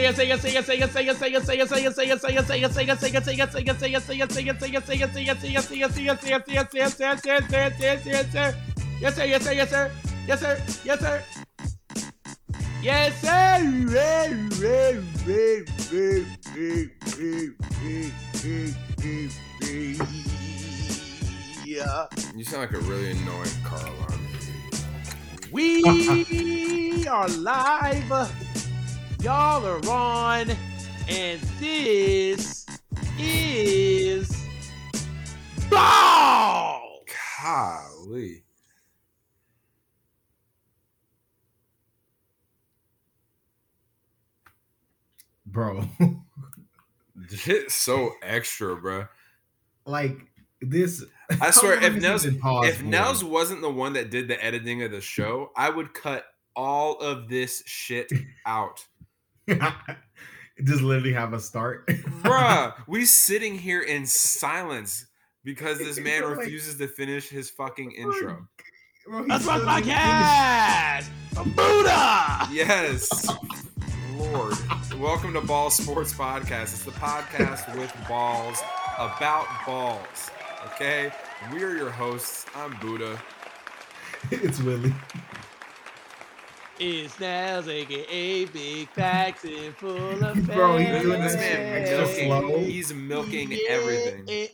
Yes, sir. Yes, sir. Yes, sir. Yes, sir. Yes, sir. Yes, sir. Yeah. You sound like a really annoying car alarm. We are live. Y'all are on. And this is Ball. Golly. bro. Shit so extra, bro. like this. I swear, if Nels it been paused if? Nels wasn't the one that did the editing of the show, I would cut all of this shit out. just literally have a start, Bruh, we sitting here in silence because this man Like- refuses to finish his fucking intro. Bro, That's my still didn't podcast. Buddha. Yes. Lord. Welcome to Ball Sports Podcast. It's the podcast with balls about balls. Okay? We are your hosts. I'm Buddha. It's Willie. It's Nels, aka Big Facts and full of Bro, he's doing This this man extra milking, slow. he's milking Yeah, everything. eh,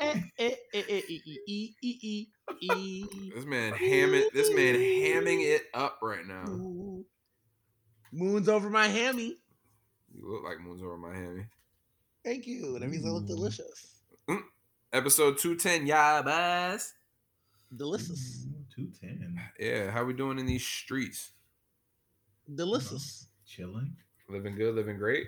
eh, eh, eh, eh, e, e, e, e, e. This man hamming this man hamming it up right now. Moon's over my hammy. You look like moons over my hammy. Thank you. That means I look Ooh. delicious. Episode 210, yeah, boss. Delicious. Two ten. Yeah, how we doing in these streets? Delicious. Chilling. Living good, living great.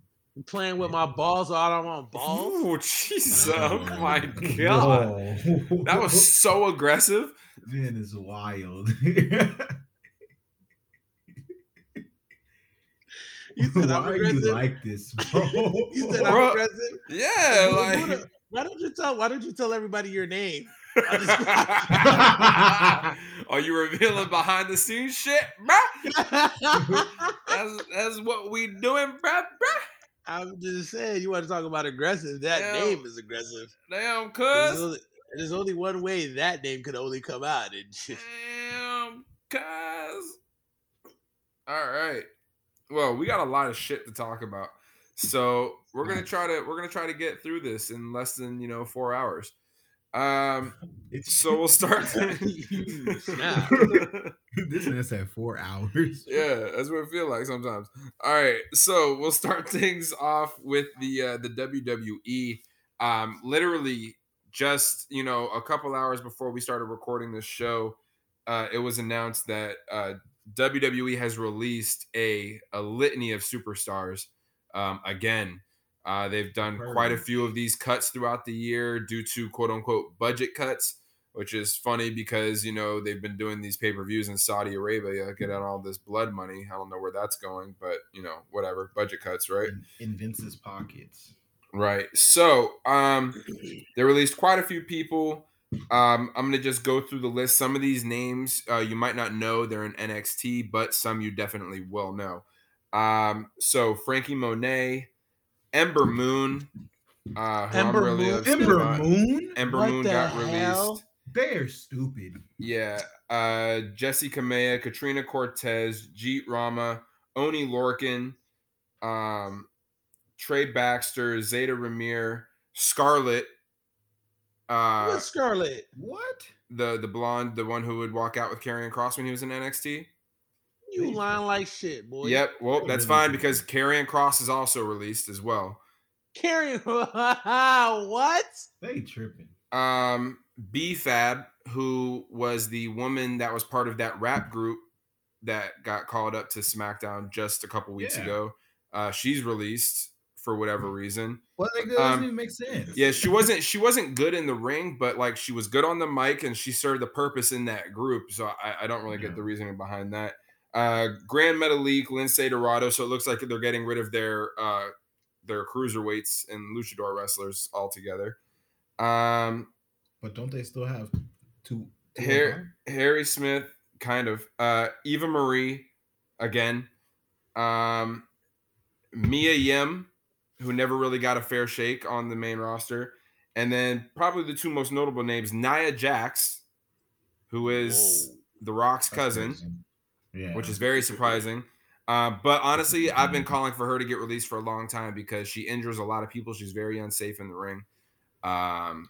Playing with my balls all I want balls. Oh, Jesus. Oh my god. Bro. That was so aggressive. man is wild. You said Why I'm are aggressive. you like this, bro? You said Bro. I'm aggressive. Yeah, like why don't you tell? Why don't you tell everybody your name? Are you revealing behind the scenes shit, bruh? That's that's what we doing, bruh, bruh. I'm just saying, you want to talk about aggressive? That Yeah. name is aggressive. Damn, cuz. only, there's only one way that name could only come out, and Damn, cuz. All right. Well, we got a lot of shit to talk about. So we're gonna mm. try to we're gonna try to get through this in less than you know four hours. Um, It's so we'll start. This is at four hours. yeah, that's what it feels like sometimes. All right, so we'll start things off with the uh, the WWE. Um, literally, just you know, a couple hours before we started recording this show, uh, it was announced that uh, WWE has released a a litany of superstars. Um, again, uh, they've done quite a few of these cuts throughout the year due to quote unquote budget cuts which is funny because you know they've been doing these pay-per-views in Saudi Arabia, getting all this blood money. I don't know where that's going, but you know, whatever. Budget cuts, right? In, in Vince's pockets. Right. So, um, they released quite a few people. Um, I'm gonna just go through the list. Some of these names uh, you might not know; they're in NXT, but some you definitely will know. Um, so Frankie Monet, Ember Moon, uh, Ember really Moon- Ember. Moon? Ember What Moon got hell? released. They're stupid. Yeah, uh, Jessi Kamea, Katrina Cortez, Jeet Rama, Oney Lorcan, um, Trey Baxter, Zayda Ramier, Scarlet. uh, What's Scarlett? What? the the blonde, the one who would walk out with Karrion Kross when he was in NXT. You lying like shit, boy. Yep. Well, that's fine do. because Karrion Kross is also released as well. Carrying what? They tripping. Um, B Fab, who was the woman that was part of that rap group that got called up to SmackDown just a couple weeks Yeah. ago. Uh, she's released for whatever reason. Well, that doesn't Um, even make sense. Yeah, she wasn't she wasn't good in the ring, but like she was good on the mic and she served a purpose in that group. So I, I don't really Yeah. get the reasoning behind that. Uh, Gran Metalik, Lince Dorado. So it looks like they're getting rid of their uh, their cruiserweights and luchador wrestlers altogether. Um, But don't they still have two? two Har- Harry Smith, kind of. Uh, Eva Marie, again. Um, Mia Yim, who never really got a fair shake on the main roster, and then probably the two most notable names, Nia Jax, who is Whoa. The Rock's That's cousin, crazy. Yeah. which is very surprising. Uh, but honestly, I've been calling for her to get released for a long time because she injures a lot of people. She's very unsafe in the ring. Um,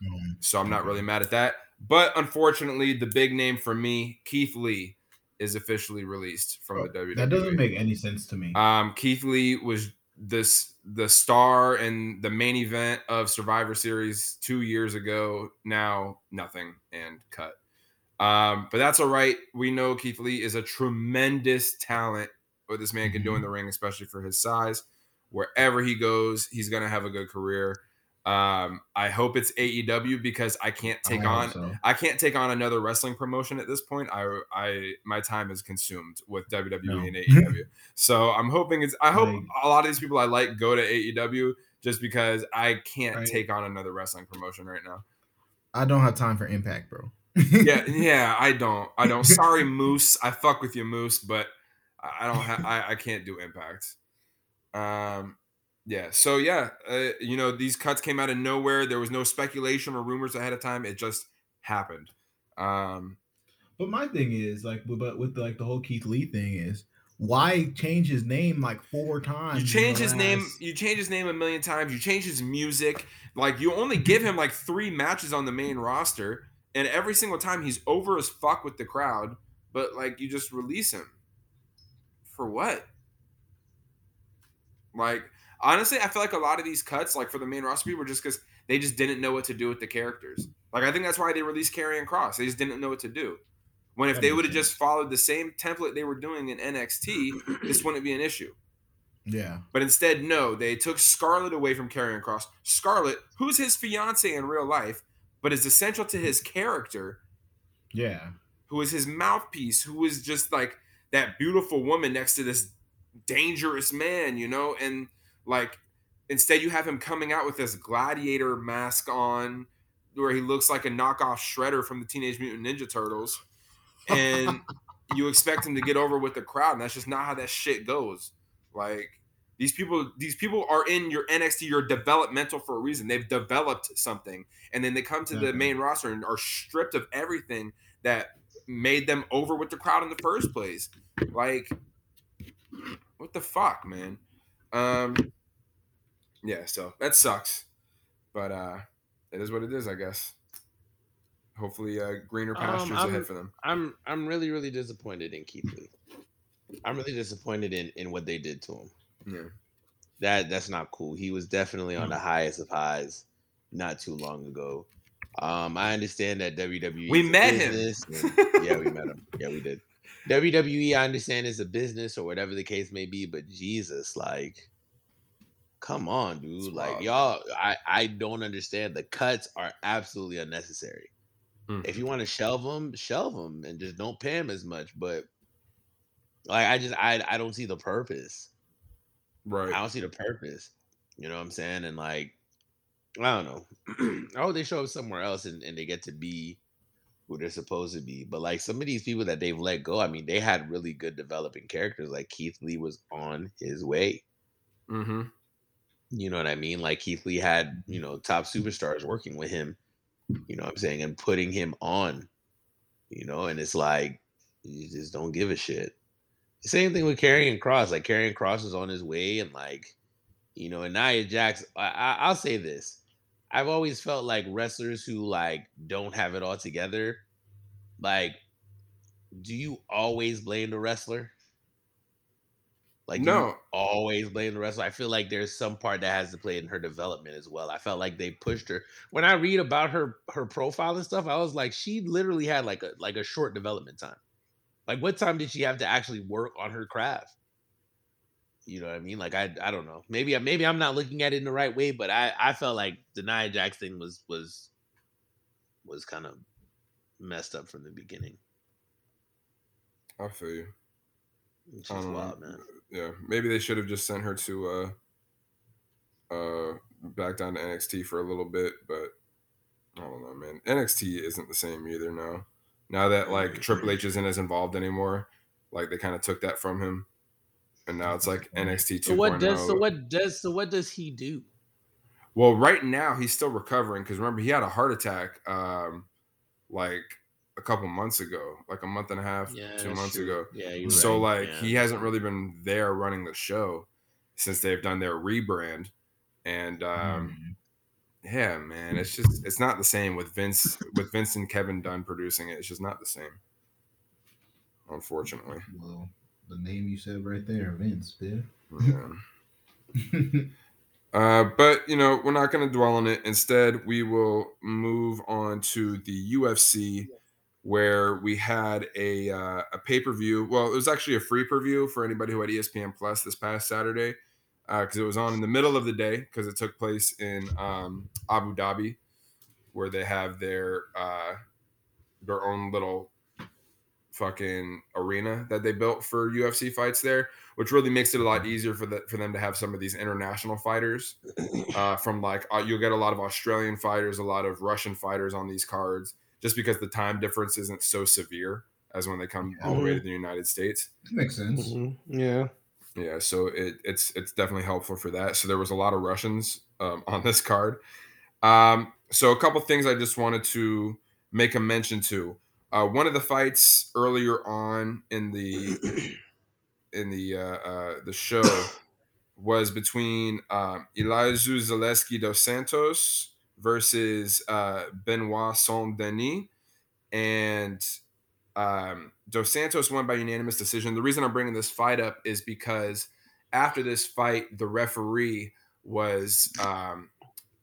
Um, so I'm not really mad at that. But unfortunately, the big name for me, Keith Lee, is officially released from the WWE. that doesn't make any sense to me. Um, Keith Lee was this the star and the main event of Survivor Series two years ago. Now nothing and cut. Um, but that's all right. We know Keith Lee is a tremendous talent. What this man can do in the ring, especially for his size. Wherever he goes, he's gonna have a good career. Um, I hope it's AEW because I can't take hope on so. I can't take on another wrestling promotion at this point. I I my time is consumed with WWE No. and AEW. so I'm hoping it's I hope Like- a lot of these people I like go to AEW just because I can't Right. take on another wrestling promotion right now. I don't have time for Impact, bro. Yeah, yeah, I don't. I don't. Sorry, Moose. I fuck with you, Moose, but I don't have I, I can't do impact. Um yeah, so yeah, uh, you know, these cuts came out of nowhere. There was no speculation or rumors ahead of time. It just happened. Um But my thing is like, but- with like the whole Keith Lee thing is, why change his name like four times? You change his name. You change his name a million times. You change his music. Like you only give him like three matches on the main roster, and every single time he's over as fuck with the crowd. But like you just release him for what? Like honestly, I feel like a lot of these cuts, like for the main roster were just because they just didn't know what to do with the characters. Like I think that's why they released Karrion Kross. They just didn't know what to do. When if they would have just followed the same template they were doing in NXT, this wouldn't be an issue. Yeah, But instead, no, they took Scarlett away from Karrion Kross. Scarlett, who's his fiance in real life, but is essential to his character, yeah. who is his mouthpiece, who is just like that beautiful woman next to this dangerous man, you know? And like, instead, you have him coming out with this gladiator mask on, where he looks like a knockoff Shredder from the Teenage Mutant Ninja Turtles. And you expect him to get over with the crowd, and that's just not how that shit goes. Like these people, these people are in your NXT, you're developmental for a reason. They've developed something, and then they come to the main roster and are stripped of everything that made them over with the crowd in the first place. Like, what the fuck, man? Um, yeah, so that sucks, but uh, it is what it is, I guess. Hopefully, uh, greener Um, pastures I'm- ahead for them. I'm I'm really really disappointed in Keith Lee. I'm really disappointed in in what they did to him. Yeah. That that's not cool. He was definitely on the highest of highs not too long ago. Um, I understand that WWE. We met him. and- yeah, we met him. Yeah, we did. WWE, I understand is a business or whatever the case may be, but Jesus, like, come on, dude. It's like, wild. y'all, I I don't understand. The cuts are absolutely unnecessary. Mhm. If you want to shelve them, shelve them, and just don't pay him as much. But like, I just I I don't see the purpose. Right. I don't see the purpose. You know what I'm saying? And like, I don't know. oh, they show up somewhere else and, and they get to be who they're supposed to be. But like some of these people that they've let go, I mean, they had really good developing characters. Like Keith Lee was on his way. Mm-hmm. You know what I mean? Like Keith Lee had, you know, top superstars working with him, you know what I'm saying, and putting him on, you know, and it's like you just don't give a shit. Same thing with Karrion Kross. Like Karrion Kross is on his way, and like, you know, and Nia Jax. I, I, I'll say this: I've always felt like wrestlers who like don't have it all together. Like, do you always blame the wrestler? Like, No. always blame the wrestler. I feel like there's some part that has to play in her development as well. I felt like they pushed her. When I read about her her profile and stuff, I was like, she literally had like a like a short development time. Like, what time did she have to actually work on her craft? You know what I mean? Like, I I don't know. Maybe maybe I'm not looking at it in the right way, but I I felt like the Nia Jax thing was was was kind of messed up from the beginning. I feel you. It's I just wild, man. Yeah, maybe they should have just sent her to uh uh back down to NXT for a little bit, but I don't know, man. NXT isn't the same either now. Now that like Triple H isn't as involved anymore, like they kind of took that from him. and now it's like NXT 2.0. So what does so what does so what does he do? Well, right now he's still recovering because remember he had a heart attack um like a couple months ago, like a month and a half, Yeah, two months true. ago. Yeah, you're So right. like Yeah. he hasn't really been there running the show since they've done their rebrand. And um Mm. Yeah, man, it's just it's not the same with Vince with Vince and Kevin Dunn producing it. It's just not the same. Unfortunately. Well, the name you said right there, Vince, dude. Yeah. Uh, but you know, we're not going to dwell on it. Instead, we will move on to the UFC, where we had a uh, a pay per view. Well, it was actually a free preview for anybody who had ESPN Plus this past Saturday, because it was on in the middle of the day because it took place in um, Abu Dhabi, where they have their uh, their own little fucking arena that they built for UFC fights there, which really makes it a lot easier for the, for them to have some of these international fighters uh, from like uh, you'll get a lot of Australian fighters, a lot of Russian fighters on these cards, just because the time difference isn't so severe as when they come all the way to the United States. Makes sense. Mhm. Yeah. Yeah, so it, it's it's definitely helpful for that. So there was a lot of Russians um, on this card. Um, so a couple things I just wanted to make a mention to. Uh, one of the fights earlier on in the in the uh, uh, the show was between um, Elizeu Zaleski dos Santos versus uh, Benoit Saint Denis, and um, dos Santos won by unanimous decision. The reason I'm bringing this fight up is because after this fight, the referee was um,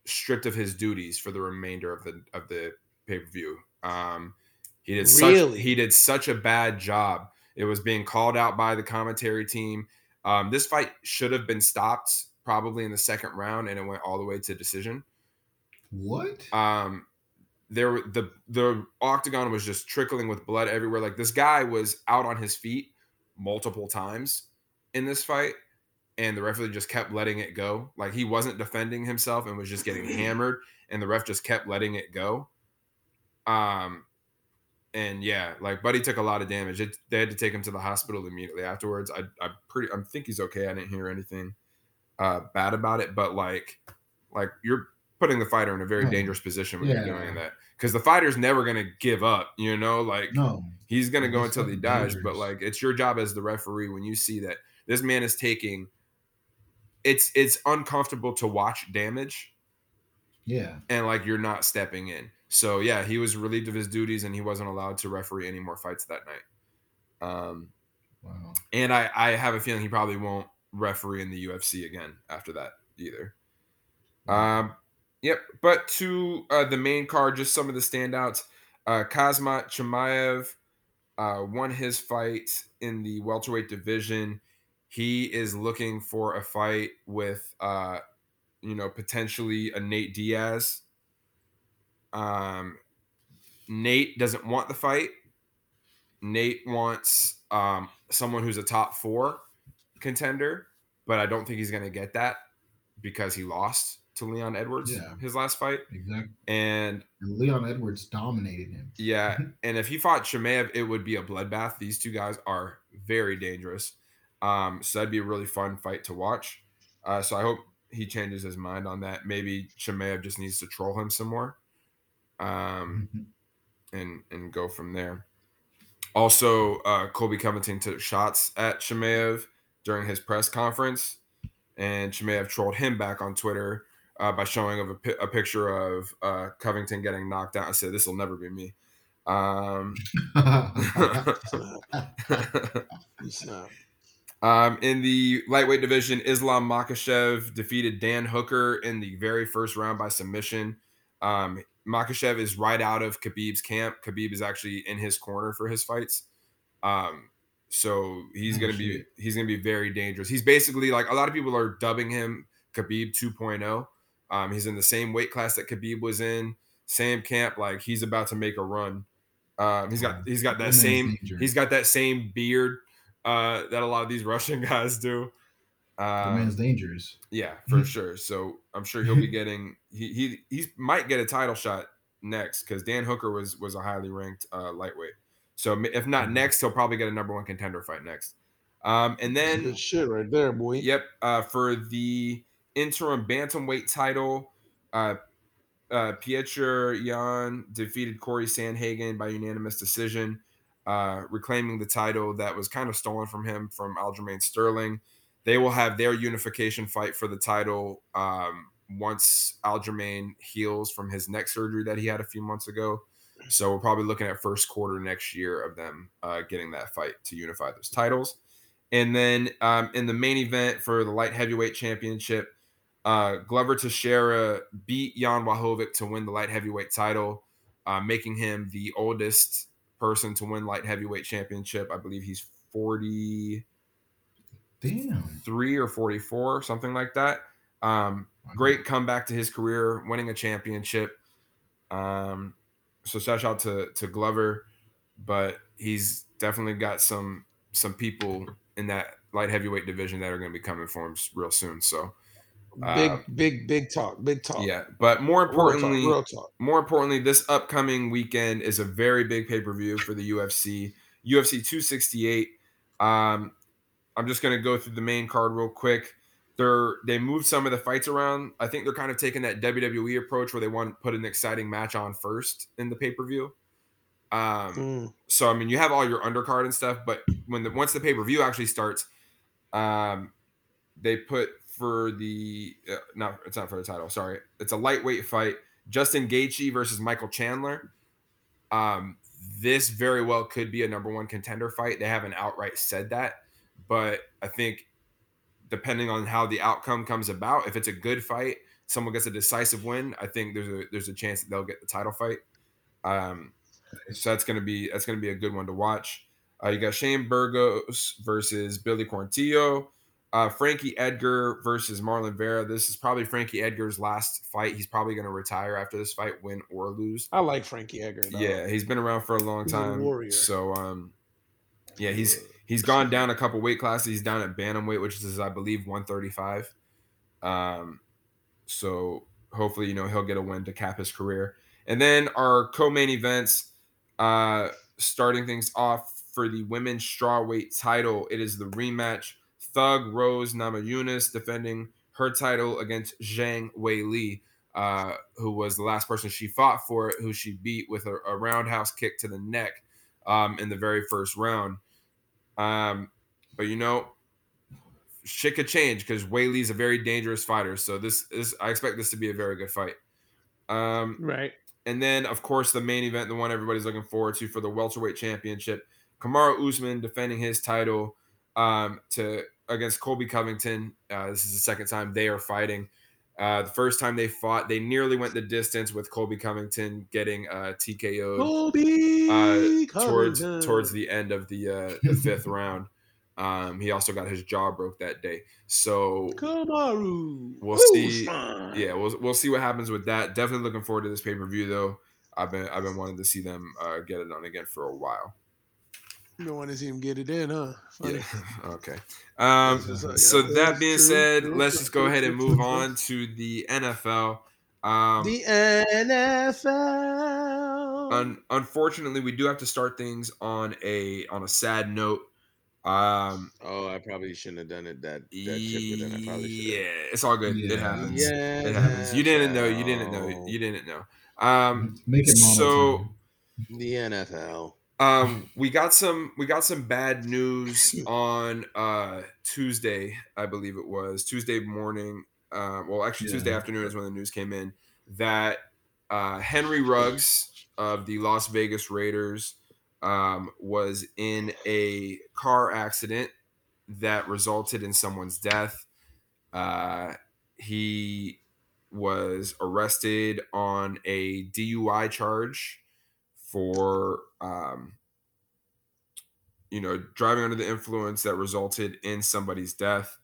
stripped of his duties for the remainder of the of the pay per view. Um, he did such he did such a bad job. It was being called out by the commentary team. Um, this fight should have been stopped probably in the second round, and it went all the way to decision. What? Um, there the the octagon was just trickling with blood everywhere. Like this guy was out on his feet multiple times in this fight, and the referee just kept letting it go. Like he wasn't defending himself and was just getting hammered, and the ref just kept letting it go. Um, and yeah, like Buddy took a lot of damage. It, they had to take him to the hospital immediately afterwards. I I pretty I think he's okay. I didn't hear anything uh bad about it, but like like you're putting the fighter in a very No. dangerous position when you're doing that because the fighter's never gonna give up. You know, like No. he's gonna go until he dies. But like it's your job as the referee when you see that this man is taking. It's it's uncomfortable to watch damage Yeah. and like you're not stepping in. So yeah, he was relieved of his duties and he wasn't allowed to referee any more fights that night. Um, Wow. and I I have a feeling he probably won't referee in the UFC again after that either. Um, yep. But to uh, the main card, just some of the standouts. Uh, Khamzat Chimaev uh, won his fight in the welterweight division. He is looking for a fight with, uh, you know, potentially a Nate Diaz. Um, Nate doesn't want the fight. Nate wants um, someone who's a top four contender, but I don't think he's going to get that because he lost to Leon Edwards Yeah. his last fight. Exactly. And And Leon Edwards dominated him. yeah, and if he fought Chimaev, it would be a bloodbath. These two guys are very dangerous. Um, so that'd be a really fun fight to watch. Uh, so I hope he changes his mind on that. Maybe Chimaev just needs to troll him some more. Um, and and go from there. Also, uh, Colby Covington took shots at Chimaev during his press conference, and Chimaev trolled him back on Twitter uh, by showing of a, pi- a picture of uh, Covington getting knocked out. I said, "This will never be me." Um, Um, in the lightweight division, Islam Makhachev defeated Dan Hooker in the very first round by submission. Um, Makachev is right out of Khabib's camp. Khabib is actually in his corner for his fights. Um, so he's Oh, gonna be he's gonna be very dangerous. He's basically like a lot of people are dubbing him Khabib 2.0. Um, he's in the same weight class that Khabib was in, same camp. Like he's about to make a run. Um, he's got he's got That that same he's got that same beard uh, that a lot of these Russian guys do. the Um, man's dangerous. yeah, for sure. So I'm sure he'll be getting he he he might get a title shot next because Dan Hooker was was a highly ranked uh, lightweight. So if not Mhm. next, he'll probably get a number one contender fight next. Um, and then shit right there, boy. Yep. Uh, for the interim bantamweight title, uh, uh, Petr Yan defeated Corey Sandhagen by unanimous decision, uh, reclaiming the title that was kind of stolen from him from Aljamain Sterling. They will have their unification fight for the title um, once Aljamain heals from his neck surgery that he had a few months ago. So we're probably looking at first quarter next year of them uh, getting that fight to unify those titles. And then um, in the main event for the light heavyweight championship, uh, Glover Teixeira beat Jan Blachowicz to win the light heavyweight title, uh, making him the oldest person to win light heavyweight championship. I believe he's 43 Damn. or 44, something like that. Um, great comeback to his career, winning a championship. Um, so shout out to to Glover, but he's definitely got some some people in that light heavyweight division that are going to be coming for him real soon. So Big, uh, big, big talk. Big talk. yeah, but more Real talk. importantly, Real talk. more importantly, this upcoming weekend is a very big pay per view for the UFC. UFC 268. Um, I'm just going to go through the main card real quick. They're they moved some of the fights around. I think they're kind of taking that WWE approach where they want to put an exciting match on first in the pay per view. Um, Mm. so I mean, you have all your undercard and stuff, but when the once the pay per view actually starts, um, they put for the uh, no, it's not for the title. Sorry, it's a lightweight fight: Justin Gaethje versus Michael Chandler. Um, this very well could be a number one contender fight. They haven't outright said that, but I think depending on how the outcome comes about, if it's a good fight, someone gets a decisive win. I think there's a there's a chance that they'll get the title fight. Um, so that's gonna be that's gonna be a good one to watch. Uh, you got Shane Burgos versus Billy Quarantillo. Uh, Frankie Edgar versus Marlon Vera. This is probably Frankie Edgar's last fight. He's probably going to retire after this fight, win or lose. I like Frankie Edgar. Though. Yeah, he's been around for a long He's a time. warrior. So, um, yeah, he's he's gone down a couple weight classes. He's down at bantamweight, which is I believe 135. Um, so hopefully, you know, he'll get a win to cap his career. And then our co-main events, uh, starting things off for the women's strawweight title, it is the rematch. Thug Rose Namajunas defending her title against Zhang Wei Li, uh, who was the last person she fought for, who she beat with a, a roundhouse kick to the neck um, in the very first round. Um, but you know, shit could change because Wei Li's a very dangerous fighter. So this is I expect this to be a very good fight. Um, Right. and then, of course, the main event, the one everybody's looking forward to for the welterweight championship, Kamaru Usman defending his title um, to against Colby Covington. Uh, this is the second time they are fighting. Uh, the first time they fought, they nearly went the distance with Colby Covington getting uh, TKO'd uh, towards Covington. towards the end of the uh, the fifth round. Um, he also got his jaw broke that day. So Kamaru. We'll see. Yeah, we'll we'll see what happens with that. Definitely looking forward to this pay per view though. I've been I've been wanting to see them uh, get it on again for a while. You don't want to see him get it in, huh? Funny. Yeah. okay. Um, This is, so that being true, said, let's just go ahead and move on to the NFL. Um, The NFL. un- unfortunately, we do have to start things on a on a sad note. Um, oh, I probably shouldn't have done it that that chipper. Then I probably should. yeah, it's all good. It happens. Yeah. It happens. You didn't know. You didn't know. You didn't know. Um, Make it so. The NFL. Um, we got some we got some bad news on uh Tuesday, I believe it was Tuesday morning. Uh, well, actually Yeah. Tuesday afternoon is when the news came in that uh, Henry Ruggs of the Las Vegas Raiders um, was in a car accident that resulted in someone's death. Uh, he was arrested on a DUI charge for um, you know driving under the influence that resulted in somebody's death.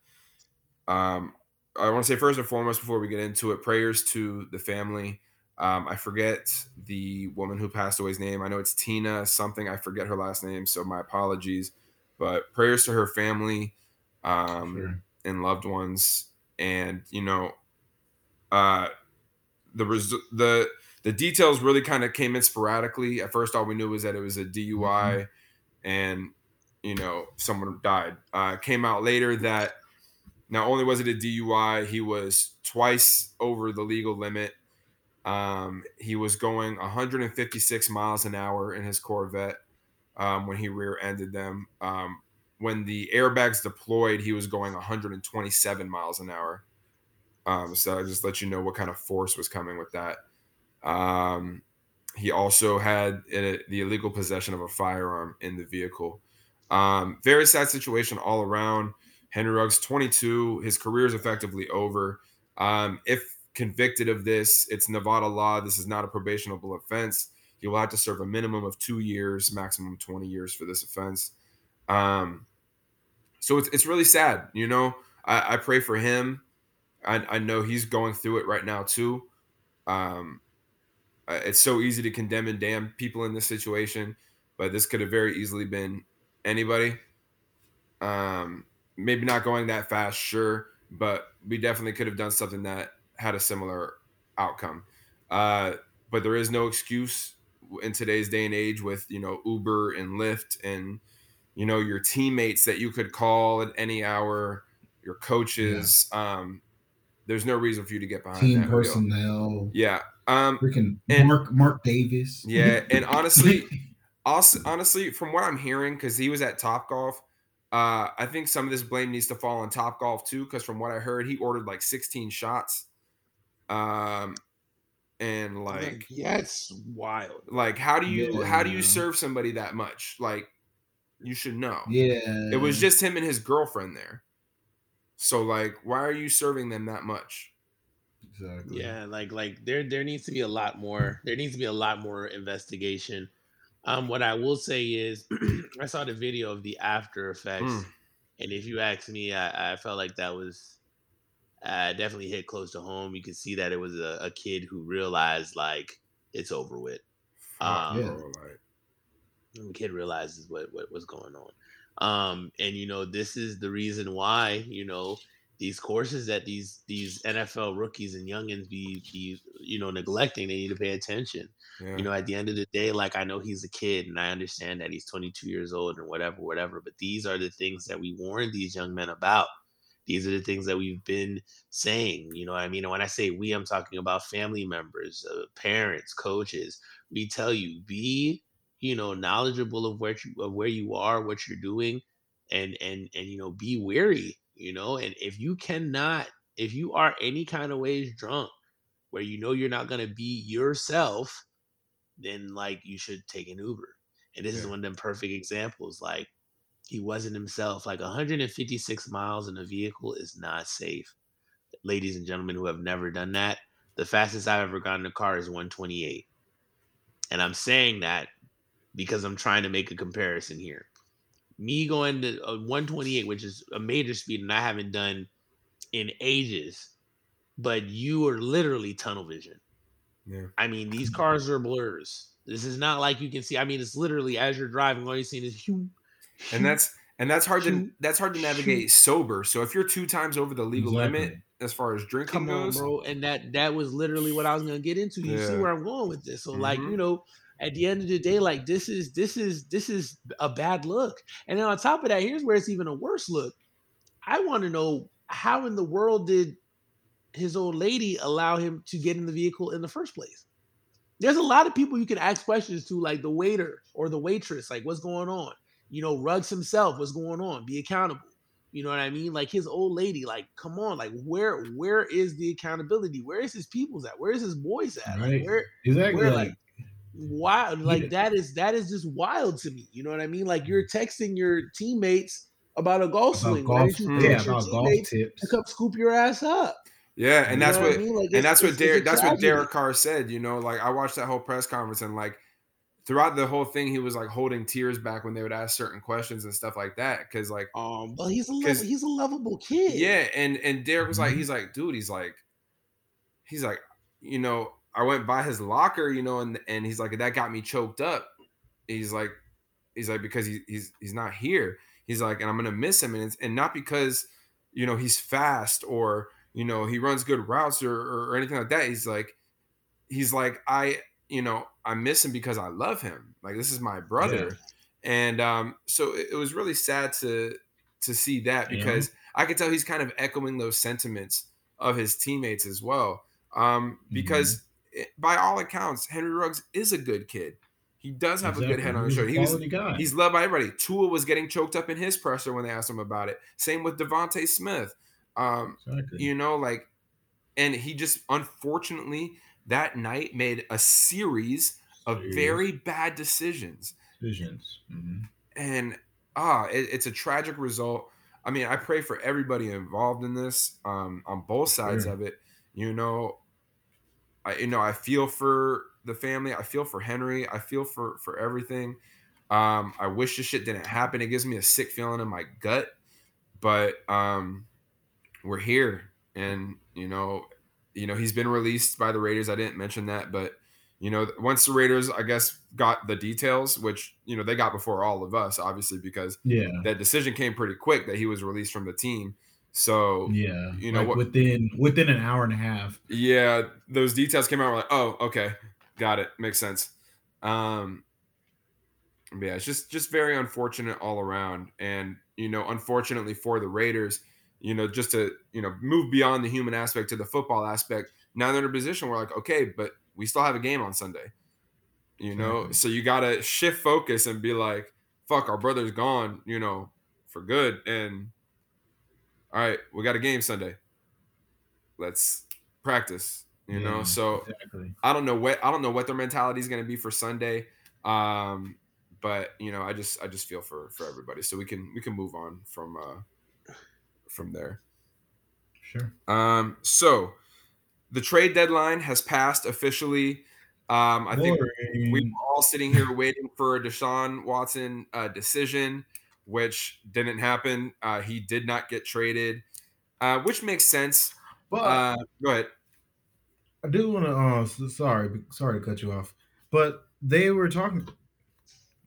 Um, I want to say first and foremost before we get into it, prayers to the family. Um, I forget the woman who passed away's name. I know it's Tina something. I forget her last name, so my apologies. But prayers to her family um, Sure. and loved ones, and you know, uh, the res- the the details really kind of came in sporadically. At first, all we knew was that it was a DUI, and you know, someone died. Uh, came out later that not only was it a DUI, he was twice over the legal limit. Um, he was going 156 miles an hour in his Corvette um, when he rear-ended them. Um, when the airbags deployed, he was going 127 miles an hour. Um, so I just let you know what kind of force was coming with that. Um, he also had a, the illegal possession of a firearm in the vehicle. Um, very sad situation all around. Henry Ruggs, 22, his career is effectively over. Um, if convicted of this, it's Nevada law. This is not a probationable offense. He will have to serve a minimum of two years, maximum 20 years for this offense. Um, so it's, it's really sad. You know, I, I pray for him. I, I know he's going through it right now too. Um, it's so easy to condemn and damn people in this situation, but this could have very easily been anybody. Um, maybe not going that fast, sure, but we definitely could have done something that had a similar outcome. Uh, but there is no excuse in today's day and age with you know Uber and Lyft and you know your teammates that you could call at any hour, your coaches. Yeah. Um, there's no reason for you to get behind team personnel. Wheel. Yeah, um, freaking and, Mark Mark Davis. Yeah, and honestly, also honestly, from what I'm hearing, because he was at Top Golf, uh, I think some of this blame needs to fall on Top Golf too, because from what I heard, he ordered like 16 shots. Um, and like yeah, it's wild. Like, how do you yeah. how do you serve somebody that much? Like, you should know. Yeah, it was just him and his girlfriend there. So like, why are you serving them that much? Exactly. Yeah, like like there there needs to be a lot more. There needs to be a lot more investigation. Um, what I will say is, I saw the video of the after effects, mm. and if you ask me, I, I felt like that was uh, definitely hit close to home. You could see that it was a, a kid who realized like it's over with. Um, yeah. The kid realizes what what was going on. Um, and you know, this is the reason why, you know, these courses that these these NFL rookies and youngins be be you know neglecting, they need to pay attention. Yeah. You know, at the end of the day, like I know he's a kid and I understand that he's 22 years old and whatever, whatever, but these are the things that we warn these young men about. These are the things that we've been saying. You know I mean? And when I say we, I'm talking about family members, uh, parents, coaches. We tell you, be you know knowledgeable of where you of where you are what you're doing and and and you know be wary you know and if you cannot if you are any kind of ways drunk where you know you're not going to be yourself then like you should take an uber. And this yeah. is one of them perfect examples like he wasn't himself like 156 miles in a vehicle is not safe. Ladies and gentlemen who have never done that the fastest i've ever gotten in a car is 128 and i'm saying that because I'm trying to make a comparison here. Me going to 128, which is a major speed, and I haven't done in ages, but you are literally tunnel vision. Yeah. I mean, these cars are blurs. This is not like you can see. I mean, it's literally as you're driving, all you're seeing is hue. And that's and that's hard to that's hard to navigate sober. So if you're two times over the legal exactly. limit as far as drinking Come goes, on, bro. And that that was literally what I was gonna get into. You yeah. see where I'm going with this. So mm-hmm. like you know, at the end of the day, like this is this is this is a bad look. And then on top of that, here's where it's even a worse look. I want to know how in the world did his old lady allow him to get in the vehicle in the first place? There's a lot of people you can ask questions to, like the waiter or the waitress, like what's going on? You know, Ruggs himself, what's going on? Be accountable. You know what I mean? Like his old lady, like, come on, like where where is the accountability? Where is his people's at? Where is his boys at? Right. Like, where exactly where, like wild. Like that is that is just wild to me. You know what I mean? Like you're texting your teammates about a golf about swing. Golf, yeah, about golf tips. To come scoop your ass up. Yeah, and you that's what, what I mean? like, and that's what Derek that's what Derek Carr said. You know, like I watched that whole press conference and like throughout the whole thing, he was like holding tears back when they would ask certain questions and stuff like that. Because like, um, well, he's a lo- he's a lovable kid. Yeah, and and Derek was like, mm-hmm. he's like, dude, he's like, he's like, you know, I went by his locker, you know, and and he's like, that got me choked up. He's like, he's like, because he, he's he's not here. He's like, and I'm gonna miss him, and it's, and not because, you know, he's fast or you know he runs good routes or, or, or anything like that. He's like, he's like, I, you know, I miss him because I love him. Like this is my brother, and um, so it, it was really sad to to see that Yeah. because I could tell he's kind of echoing those sentiments of his teammates as well. Um, because it- by all accounts, Henry Ruggs is a good kid. He does have a good head on his shoulder. He was, guy. He's loved by everybody. Tua was getting choked up in his presser when they asked him about it. Same with DeVonta Smith. Um, Exactly. you know, like, and he just unfortunately that night made a series of Series. very bad decisions, Visions. Mhm. and ah, it- it's a tragic result. I mean, I pray for everybody involved in this, um, on both sides Sure. of it. You know, I you know I feel for the family. I feel for Henry. I feel for for everything. Um, I wish this shit didn't happen. It gives me a sick feeling in my gut, but um, we're here, and you know, you know he's been released by the Raiders. I didn't mention that, but you know, once the Raiders, I guess, got the details, which you know they got before all of us, obviously, because Yeah. that decision came pretty quick that he was released from the team. So Yeah. you know like what- within within an hour and a half. yeah, those details came out. We're like, oh, okay, got it, makes sense. Um, yeah, it's just just very unfortunate all around, and you know, unfortunately for the Raiders, you know, just to you know move beyond the human aspect to the football aspect. Now they're in a position where like, okay, but we still have a game on Sunday. You know, Exactly. so you gotta shift focus and be like, fuck, our brother's gone, you know, for good, and all right, we got a game Sunday. Let's practice. You know, so exactly. I don't know what I don't know what their mentality is going to be for Sunday. Um, but you know, I just I just feel for for everybody, so we can we can move on from uh from there. Sure. Um, so the trade deadline has passed officially. Um, I think we were all sitting here waiting for a Deshaun Watson uh, decision, which didn't happen. Uh, he did not get traded, uh, which makes sense. but Uh, go ahead. I do want to. Uh, sorry, sorry to cut you off, but they were talking.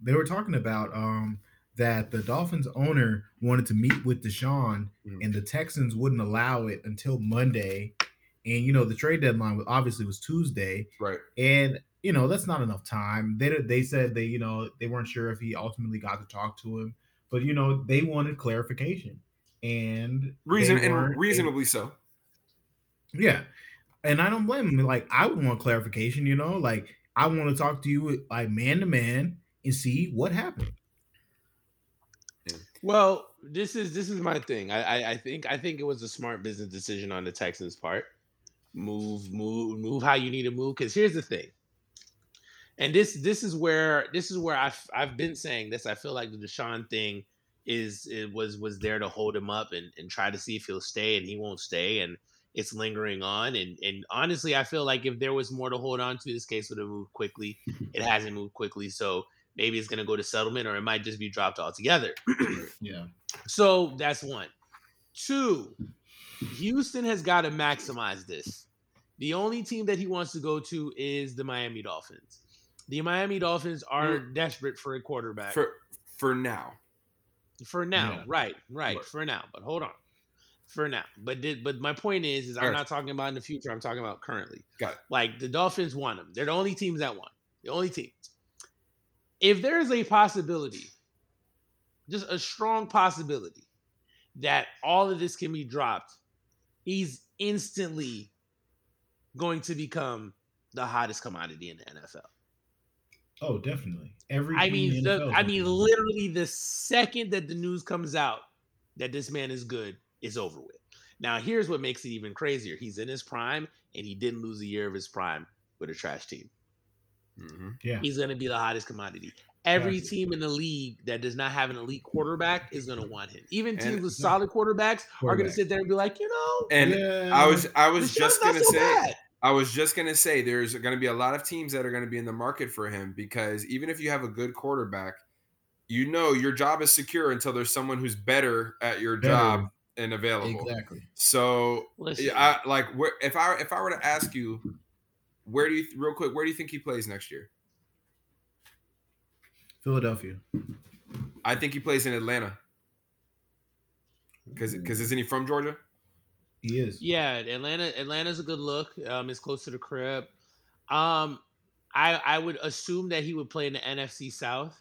They were talking about um that the Dolphins owner wanted to meet with Deshaun, Mhm. and the Texans wouldn't allow it until Monday, and you know the trade deadline was- obviously was Tuesday, Right. and you know that's not enough time. They they said they you know they weren't sure if he ultimately got to talk to him, but you know they wanted clarification, and Reason they weren't and able- reasonably so. yeah. And I don't blame him. Like, I would want clarification, you know, like I want to talk to you like man to man and see what happened. Well, this is this is my thing. I, I I think I think it was a smart business decision on the Texans' part. Move, move, move how you need to move. Because here's the thing, and this this is where this is where I've I've been saying this. I feel like the Deshaun thing is it was was there to hold him up and and try to see if he'll stay, and he won't stay, and it's lingering on. And and honestly, I feel like if there was more to hold on to, this case would have moved quickly. It hasn't moved quickly, so maybe it's gonna go to settlement, or it might just be dropped altogether. Yeah. So that's one. Two, Houston has got to maximize this. The only team that he wants to go to is the Miami Dolphins. The Miami Dolphins are desperate for a quarterback for, For now. for now. now. Yeah. Right, right, Right. for now. But hold on. For now. But did, but my point is is I'm Alright. not talking about in the future. I'm talking about currently. Got it. Like the Dolphins want him. They're the only teams that want. The only teams. If there is a possibility, just a strong possibility that all of this can be dropped, he's instantly going to become the hottest commodity in the NFL. Oh, definitely. Every I mean, in the, NFL I mean, literally the second that the news comes out that this man is good, is over with. Now, here's what makes it even crazier: he's in his prime, and he didn't lose a year of his prime with a trash team. Mhm. yeah. He's going to be the hottest commodity. Every Exactly. team in the league that does not have an elite quarterback is going to want him. Even And- teams with solid quarterbacks are going to sit there and be like, you know, And yeah. I was I was just gonna so say bad. I was just gonna say there's gonna be a lot of teams that are gonna be in the market for him because even if you have a good quarterback, you know your job is secure until there's someone who's better at your Better. job and available. exactly. So Listen. I, like where, if I if I were to ask you, where do you real quick, where do you think he plays next year? Philadelphia. I think he plays in Atlanta. Because because isn't he from Georgia? He is. Yeah, Atlanta. Atlanta's a good look. Um, it's close to the crib. Um, I I would assume that he would play in the NFC South.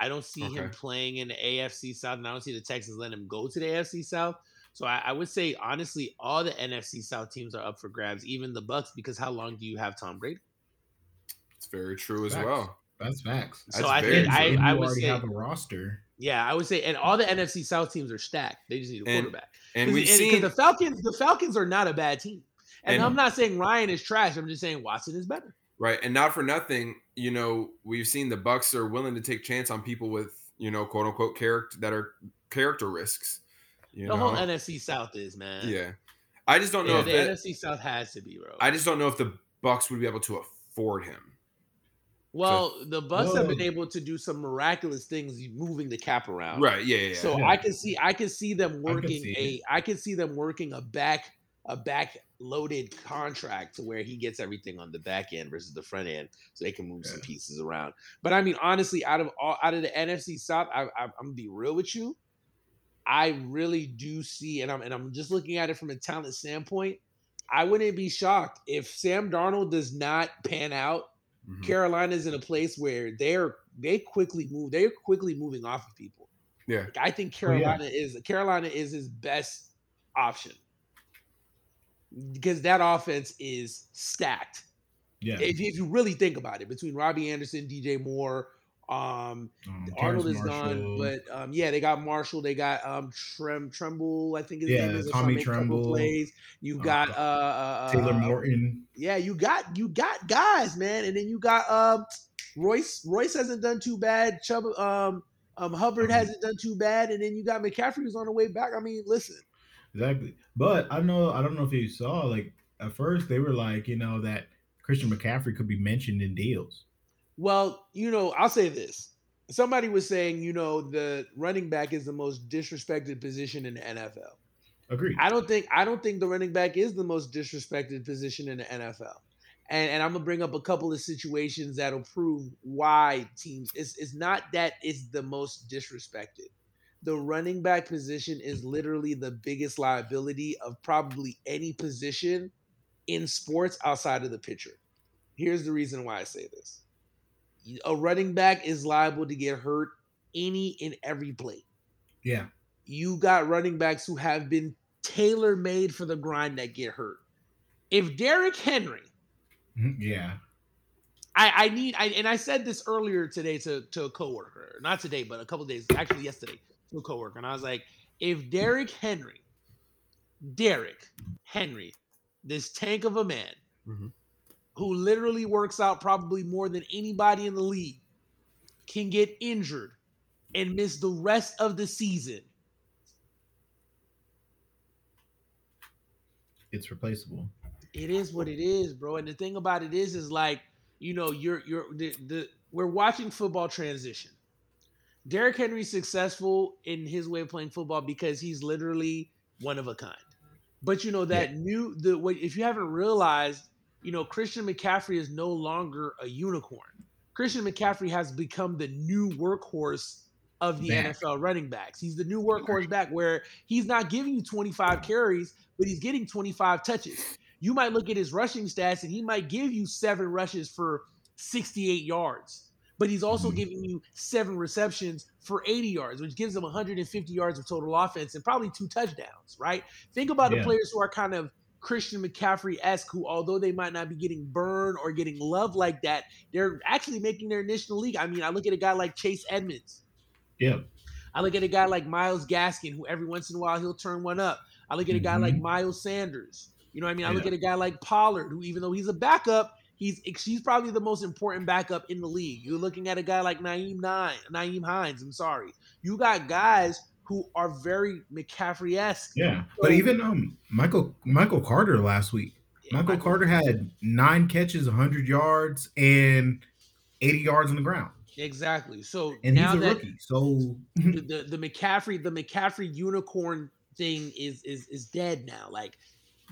I don't see him playing in the AFC South, and I don't see the Texans letting him go to the AFC South. So I, I would say honestly, all the NFC South teams are up for grabs, even the Bucks, because how long do you have Tom Brady? It's very true as Facts. well. That's facts. So That's I very think true. I, And I you would say have a roster. Yeah, I would say, and all the NFC South teams are stacked. They just need a quarterback. And we've and- seen the Falcons. The Falcons are not a bad team, and, And- I'm not saying Ryan is trash. I'm just saying Watson is better. right, and not for nothing, you know, we've seen the Bucks are willing to take chance on people with, you know, quote unquote character that are character risks. You The know, whole NFC South is man. yeah. I just don't know Yeah, if the that, NFC South has to be, bro. I just don't know if the Bucks would be able to afford him. Well, the Bucks have been able to do some miraculous things, moving the cap around. Right? Yeah, yeah. yeah. So Yeah. I can see, I can see them I working see a, it. I can see them working a back, a back loaded contract to where he gets everything on the back end versus the front end, so they can move some pieces around. But I mean, honestly, out of all, out of the NFC South, I, I, I'm gonna be real with you. I really do see, and I'm and I'm just looking at it from a talent standpoint. I wouldn't be shocked if Sam Darnold does not pan out Mhm. Carolina's in a place where they're they quickly move. They're quickly moving off of people. Yeah. Like, I think Oh, yeah. Carolina is Carolina is his best option because that offense is stacked. Yeah. If, if you really think about it, between Robbie Anderson, DJ Moore, um, Um, Arnold Terrence is gone, but um, yeah, they got Marshall. They got um, Trem Tremble, I think his Yeah, name is. Tommy something, make a couple Tremble. Plays. You Uh, got uh, uh, Taylor uh, Moton. yeah, you got you got guys, man, and then you got um Royce. Royce hasn't done too bad. Chubb, um, um Hubbard Mhm. hasn't done too bad, and then you got McCaffrey who's on the way back. I mean, listen, Exactly. But I know I don't know if you saw like at first they were like, you know, that Christian McCaffrey could be mentioned in deals. Well, you know, I'll say this. Somebody was saying, you know, the running back is the most disrespected position in the NFL. Agreed. I don't think I don't think the running back is the most disrespected position in the NFL. And, and I'm gonna bring up a couple of situations that'll prove why teams it's it's not that it's the most disrespected. The running back position is literally the biggest liability of probably any position in sports outside of the pitcher. Here's the reason why I say this. A running back is liable to get hurt any and every play yeah. you got running backs who have been tailor made for the grind that get hurt. If Derrick Henry, Mhm, Yeah. I, I need, I, and I said this earlier today to, to a coworker, not today, but a couple days, actually yesterday to a coworker, and I was like, if Derrick Henry, Derrick Henry, this tank of a man, Mhm. Who literally works out probably more than anybody in the league, can get injured and miss the rest of the season, It's replaceable. it is what it is, bro. And the thing about it is, is like, you know, you're you're the, the we're watching football transition. Derrick Henry's successful in his way of playing football because he's literally one of a kind. But you know that new the what if you haven't realized, you know, Christian McCaffrey is no longer a unicorn. Christian McCaffrey has become the new workhorse of the Back. NFL running backs. He's the new workhorse back where he's not giving you 25 carries, but he's getting 25 touches. You might look at his rushing stats and he might give you seven rushes for 68 yards, but he's also Mhm. giving you seven receptions for 80 yards, which gives him 150 yards of total offense and probably two touchdowns, right? Think about the players who are kind of Christian McCaffrey esque, who, although they might not be getting burned or getting love like that, they're actually making their initial league. I mean, I look at a guy like Chase Edmonds. Yeah. I look at a guy like Myles Gaskin, who every once in a while he'll turn one up. I look at a guy like Mhm. Miles Sanders. You know what I mean? I look at a guy like Pollard, who even though he's a backup, he's he's probably the most important backup in the league. You're looking at a guy like Nyheim Nine, Nyheim Hines. I'm sorry. You got guys who are very McCaffrey-esque. Yeah. But even um Michael Michael Carter last week. Michael Carter had nine catches, 100 yards, and 80 yards on the ground. Exactly. So And now he's a that rookie. So the, the the McCaffrey the McCaffrey unicorn thing is is is dead now. Like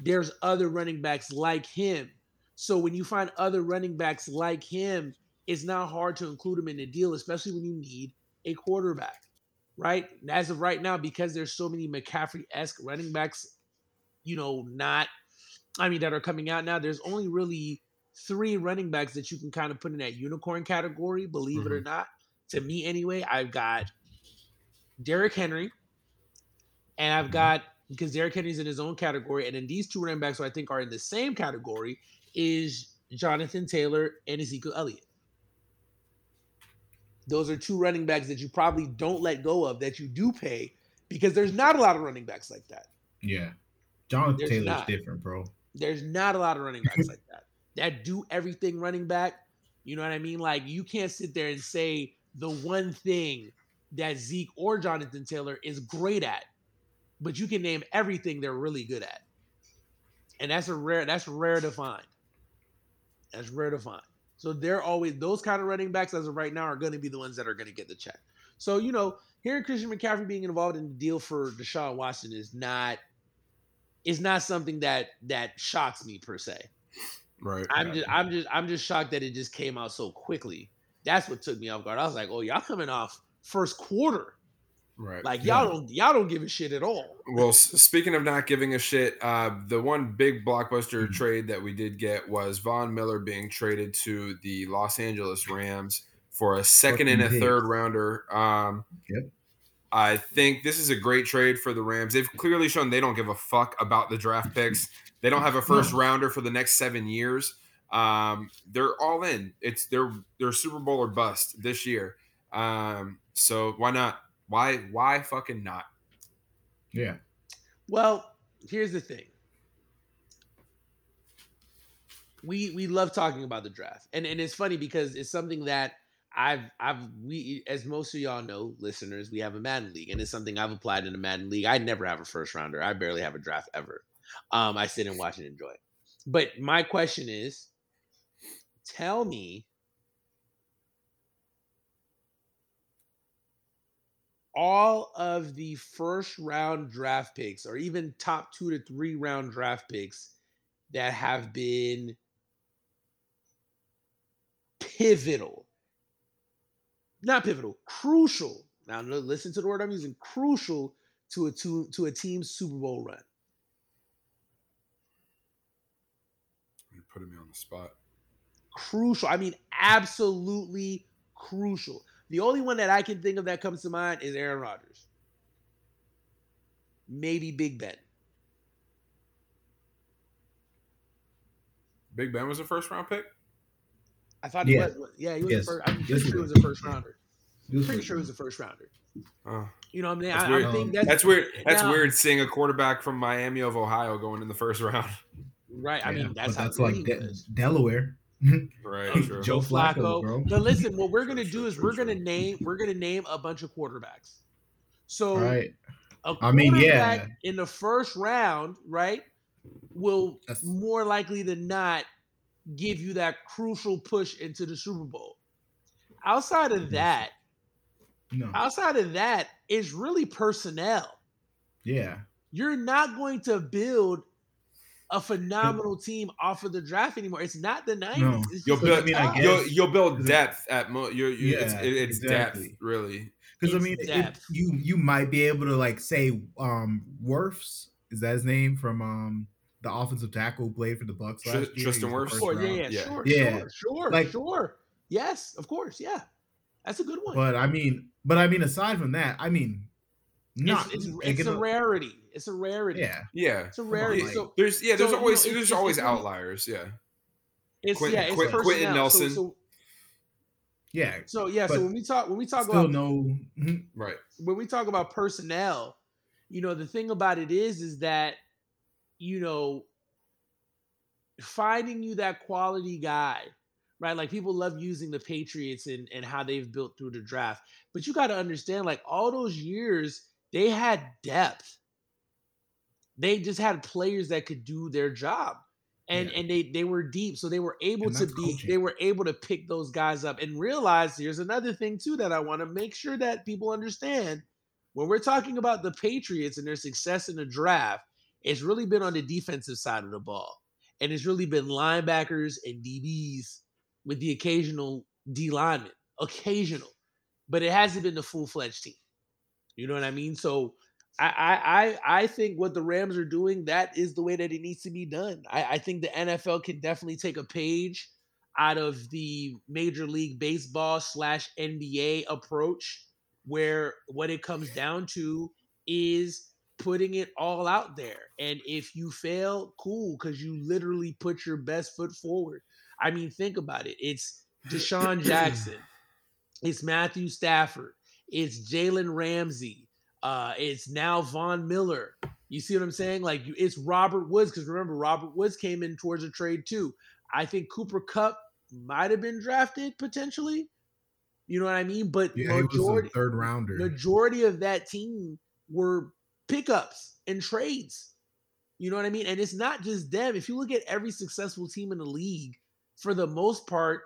there's other running backs like him. So when you find other running backs like him, it's not hard to include him in the deal, especially when you need a quarterback, right? As of right now, because there's so many McCaffrey-esque running backs, you know, not I mean that are coming out now. There's only really three running backs that you can kind of put in that unicorn category, believe it or not. to me anyway, I've got Derrick Henry, and I've Mhm. got because Derrick Henry's in his own category, and then these two running backs who I think are in the same category is Jonathan Taylor and Ezekiel Elliott. Those are two running backs that you probably don't let go of that you do pay because there's not a lot of running backs like that. Yeah. Jonathan There's Taylor's not. different, bro. There's not a lot of running backs like that that do everything running back. You know what I mean? Like you can't sit there and say the one thing that Zeke or Jonathan Taylor is great at, but you can name everything they're really good at. And that's a rare that's rare to find. That's rare to find. So they're always those kind of running backs as of right now are going to be the ones that are going to get the check. So you know, hearing Christian McCaffrey being involved in the deal for Deshaun Watson is not is not something that that shocks me per se. Right. I'm just I'm just I'm just shocked that it just came out so quickly. That's what took me off guard. I was like, oh, y'all coming off first quarter. Right. Like y'all don't y'all don't give a shit at all. Well, speaking of not giving a shit, uh, the one big blockbuster Mhm. trade that we did get was Von Miller being traded to the Los Angeles Rams for a second and a Fucking third rounder. Um, Yep. I think this is a great trade for the Rams. They've clearly shown they don't give a fuck about the draft picks. They don't have a first rounder for the next seven years. Um, they're all in. It's their their Super Bowl or bust this year. Um, so why not? Why why fucking not? Yeah. Well, here's the thing. We we love talking about the draft. And and it's funny because it's something that I've I've we as most of y'all know, listeners, we have a Madden League, and it's something I've applied in a Madden League. I never have a first rounder. I barely have a draft ever. Um, I sit and watch and enjoy. But my question is, tell me all of the first round draft picks or even top two to three round draft picks that have been pivotal not pivotal crucial now listen to the word i'm using crucial to a to, to a team's super bowl run You're putting me on the spot. crucial. I mean, absolutely crucial. The only one that I can think of that comes to mind is Aaron Rodgers. Maybe Big Ben. Big Ben was a first round pick. I thought he Yeah. was. Yeah, he was. Yes. A first, I'm pretty sure he was was. a first rounder. He was Pretty sure he was round. a first rounder. Oh, You know what I mean? That's I, weird. I think that's, that's weird. That's now- weird seeing a quarterback from Miami of Ohio going in the first round. right. I Yeah, mean, that's how that's like De- Delaware. Right. Joe Joe Flacco, Flacco. Now listen, what we're gonna do is we're gonna name we're gonna name a bunch of quarterbacks. So Right. a I mean, yeah. in the first round, right, will That's- more likely than not give you that crucial push into the Super Bowl. Outside of that, No. outside of that, it's really personnel. Yeah. You're not going to build a phenomenal team off of the draft anymore. It's not the 90s. No. It's You'll just build. I mean, I you'll you'll build depth at mo. You're, you it's Yeah, it, it's exactly. depth really. Because I mean, it, you you might be able to like say um Wirfs is that his name from um the offensive tackle who played for the Bucks Tr- last year. Tristan was Wirfs? Sure, yeah, yeah, Yeah. sure, Yeah. sure, sure, Like- sure. Yes, of course, yeah. That's a good one. But I mean, but I mean, aside from that, I mean, not it's, it's, like, it's it- a rarity. It's a rarity. Yeah, Yeah. It's a rarity. like- so There's yeah. There's So, you know, always there's it's- always it's outliers. Yeah. it's Quentin- yeah, it's Quentin- Quenton personnel. So- Nelson. So, yeah. so, yeah, so when we talk when we talk about no. mhm. Right. when we talk about personnel, you know, the thing about it is, is that, you know, finding you that quality guy, right? Like people love using the Patriots and, and how they've built through the draft. But you got to understand, like all those years, they had depth. They just had players that could do their job. And Yeah. and they they were deep. So they were able to be coaching. they were able to pick those guys up and realize here's another thing too that I want to make sure that people understand when we're talking about the Patriots and their success in the draft, it's really been on the defensive side of the ball. And it's really been linebackers and DBs with the occasional D lineman, occasional, but it hasn't been the full fledged team. You know what I mean? So I, I I I think what the Rams are doing, that is the way that it needs to be done. I, I think the NFL can definitely take a page out of the Major League Baseball slash NBA approach, where what it comes down to is putting it all out there. And if you fail, cool, because you literally put your best foot forward. I mean, think about it. It's DeSean Jackson, it's Matthew Stafford, it's Jalen Ramsey, uh, it's now Von Miller. You see what I'm saying? Like it's Robert Woods, because remember, Robert Woods came in towards a trade too. I think Cooper Kupp might have been drafted potentially. You know what I mean? But Yeah, majority, third rounder. majority of that team were pickups and trades. You know what I mean? And it's not just them. If you look at every successful team in the league, for the most part,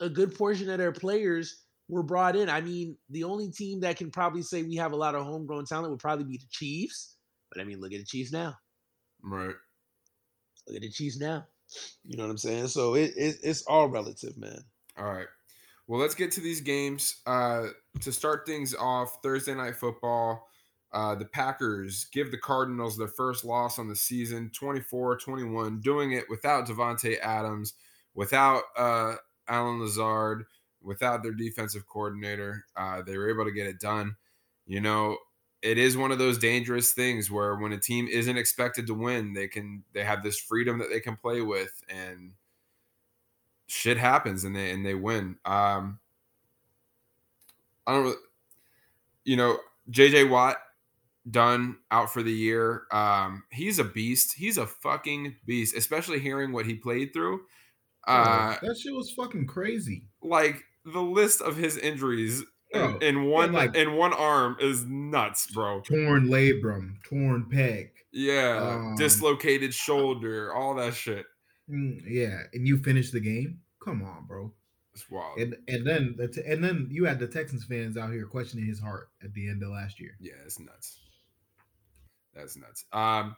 a good portion of their players were brought in. I mean, the only team that can probably say we have a lot of homegrown talent would probably be the Chiefs. But I mean, look at the Chiefs now. Right. Look at the Chiefs now. You know what I'm saying? So it, it it's all relative, man. All right. Well, let's get to these games. Uh, to start things off, Thursday night football. Uh, the Packers give the Cardinals their first loss on the season, 24-21, doing it without Davante Adams, without uh, Allen Lazard, without their defensive coordinator. Uh, they were able to get it done. You know, it is one of those dangerous things where when a team isn't expected to win, they can they have this freedom that they can play with, and shit happens, and they and they win. Um, I don't, you know, JJ Watt done out for the year. Um, he's a beast. He's a fucking beast, especially hearing what he played through. Uh, that shit was fucking crazy. like the list of his injuries in, Oh, in one like- in one arm is nuts, bro. Torn labrum, torn pec. Yeah, Um, dislocated shoulder, all that shit. Mm, yeah, and you finish the game. Come on, bro. It's wild. And and then the t- and then you had the Texans fans out here questioning his heart at the end of last year. yeah, it's nuts. That's nuts. Um,